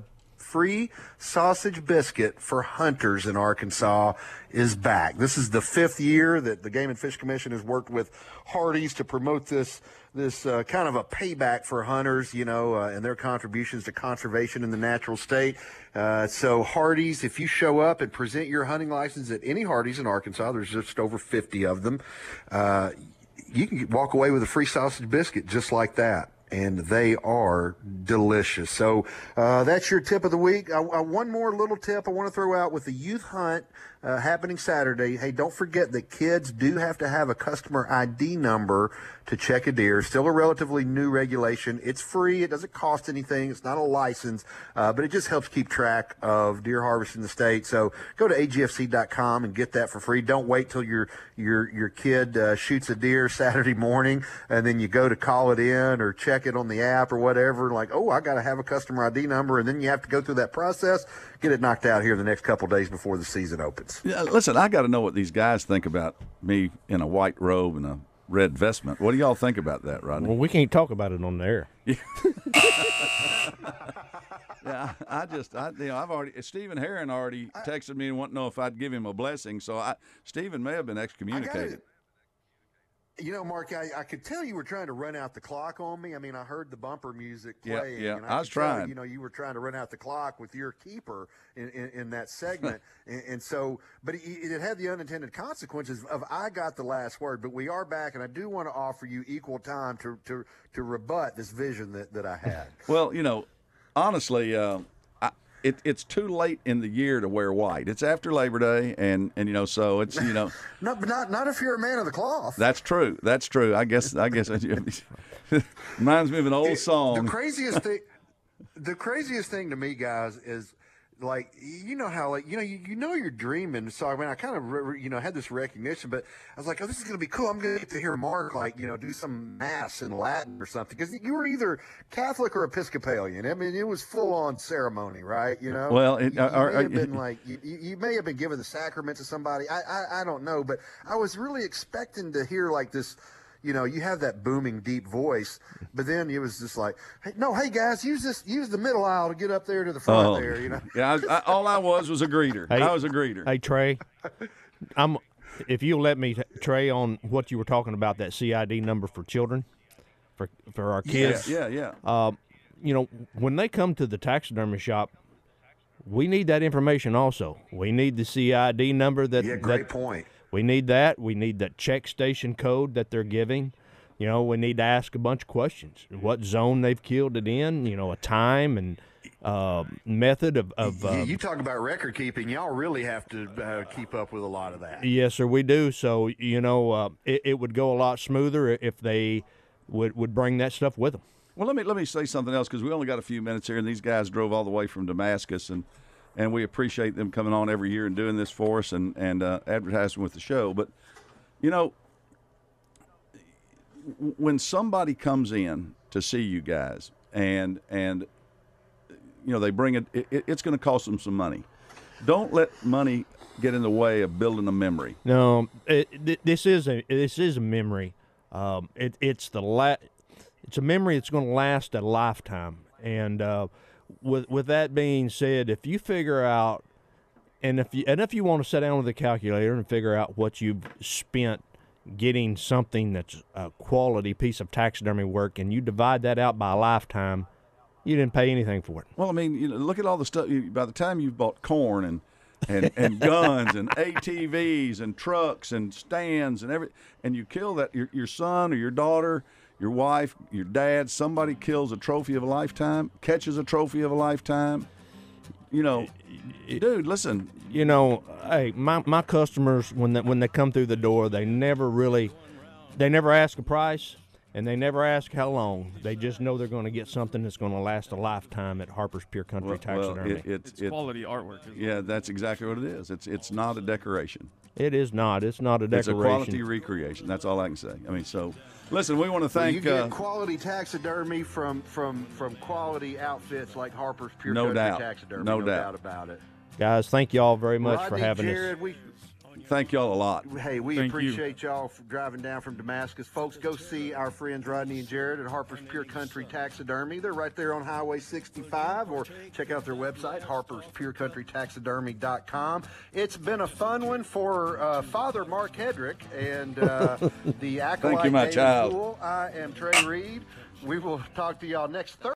free sausage biscuit for hunters in Arkansas is back. This is the fifth year that the Game and Fish Commission has worked with Hardee's to promote this this uh, kind of a payback for hunters, you know, uh, and their contributions to conservation in the natural state. Uh, so Hardee's, if you show up and present your hunting license at any Hardee's in Arkansas, there's just over 50 of them. Uh, you can walk away with a free sausage biscuit just like that. And they are delicious. So uh, that's your tip of the week. Uh, uh, one more little tip I want to throw out with the youth hunt uh, happening Saturday. Hey, don't forget that kids do have to have a customer ID number to check a deer. Still a relatively new regulation. It's free. It doesn't cost anything. It's not a license, uh, but it just helps keep track of deer harvest in the state. So go to agfc.com and get that for free. Don't wait till your your your kid uh, shoots a deer Saturday morning and then you go to call it in or check it on the app or whatever. Like, oh, I got to have a customer ID number, and then you have to go through that process. Get it knocked out here the next couple days before the season opens. Yeah, listen, I got to know what these guys think about me in a white robe and a red vestment. What do y'all think about that, Rodney? Well, we can't talk about it on the air. Yeah, I I just, I, you know, I've already. Stephen Herron already texted me and wanted to know if I'd give him a blessing. So I, Stephen may have been excommunicated. You know, Mark, I, I could tell you were trying to run out the clock on me. I mean, I heard the bumper music playing. yeah, and I was trying. You know, you were trying to run out the clock with your keeper in, in, in that segment. and, and so, but it, it had the unintended consequences of I got the last word. But we are back, and I do want to offer you equal time to, to, to rebut this vision that, that I had. Well, you know, honestly, uh, I, it, it's too late in the year to wear white. It's after Labor Day, and and you know, so it's you know, no, but not, not if you're a man of the cloth. that's true. That's true. I guess. I guess. reminds me of an old song. The craziest thing, the craziest thing to me, guys, is like you know how like you know you, you know you're dreaming. So I mean, I kind of re- re- you know had this recognition, but I was like, oh, this is gonna be cool. I'm gonna get to hear Mark like you know do some mass in Latin or something because you were either Catholic or Episcopalian. I mean, it was full on ceremony, right? You know. Well, it- you, you uh, are- may are- have uh, been like you, you you may have been given the sacrament to somebody. I, I I don't know, but I was really expecting to hear like this you know, you have that booming, deep voice, but then it was just like, hey, no, hey guys, use this, use the middle aisle to get up there to the front Oh, there, you know. yeah. I, was- I, all I was was a greeter. Hey- I was a greeter. Hey Trey, I'm. If you'll let me, Trey, on what you were talking about that CID number for children, for for our Yeah, kids. yeah, yeah. Uh, you know, when they come to the taxidermy shop, we need that information also. We need the CID number that. Yeah, great that- point. We need that. We need that check station code that they're giving. You know, we need to ask a bunch of questions. What zone they've killed it in. You know, a time and uh, method of. of You- uh, you talk about record keeping, y'all really have to uh, keep up with a lot of that. Yes, sir, we do. So you know, uh, it, it would go a lot smoother if they would would bring that stuff with them. Well, let me let me say something else because we only got a few minutes here, and these guys drove all the way from Damascus, and and we appreciate them coming on every year and doing this for us and and uh, advertising with the show. But you know, when somebody comes in to see you guys, and and you know they bring it, it it's going to cost them some money. Don't let money get in the way of building a memory. No, it, th- this is a this is a memory. Um, it, it's the la- it's a memory that's going to last a lifetime. And uh, with with that being said, if you figure out, and if you and if you want to sit down with a calculator and figure out what you've spent getting something that's a quality piece of taxidermy work, and you divide that out by a lifetime, you didn't pay anything for it. Well, I mean, you know, look at all the stuff. You, by the time you've bought corn and and, and guns and ATVs and trucks and stands and every, and you kill that your your son or your daughter, your wife, your dad, somebody kills a trophy of a lifetime, catches a trophy of a lifetime. You know, dude, listen. You know, hey, my, my customers when they, when they come through the door, they never really, they never ask a price, and they never ask how long. They just know they're going to get something that's going to last a lifetime at Harper's Pure Country Well, well, Taxidermy. it- it's, It's quality artwork. As well. Yeah, that's exactly what it is. It's it's not a decoration. It is not. It's not a decoration. It's a quality recreation. That's all I can say. I mean, so listen, we want to Well, thank. you get uh, quality taxidermy from from from quality outfits like Harper's Pure No doubt. Taxidermy. No No, doubt. doubt about it. Guys, thank y'all very much for having Jared, us. We, thank y'all a lot. hey, we Thank appreciate y'all for driving down from Damascus. Folks, go see our friends Rodney and Jared at Harper's Pure Country Taxidermy. They're right there on Highway 65, or check out their website, harperspure.countrytaxidermy.com. It's been a fun one for uh, Father Mark Hedrick and uh, the acolyte you, my child. I am Trey Reid. We will talk to y'all next Thursday.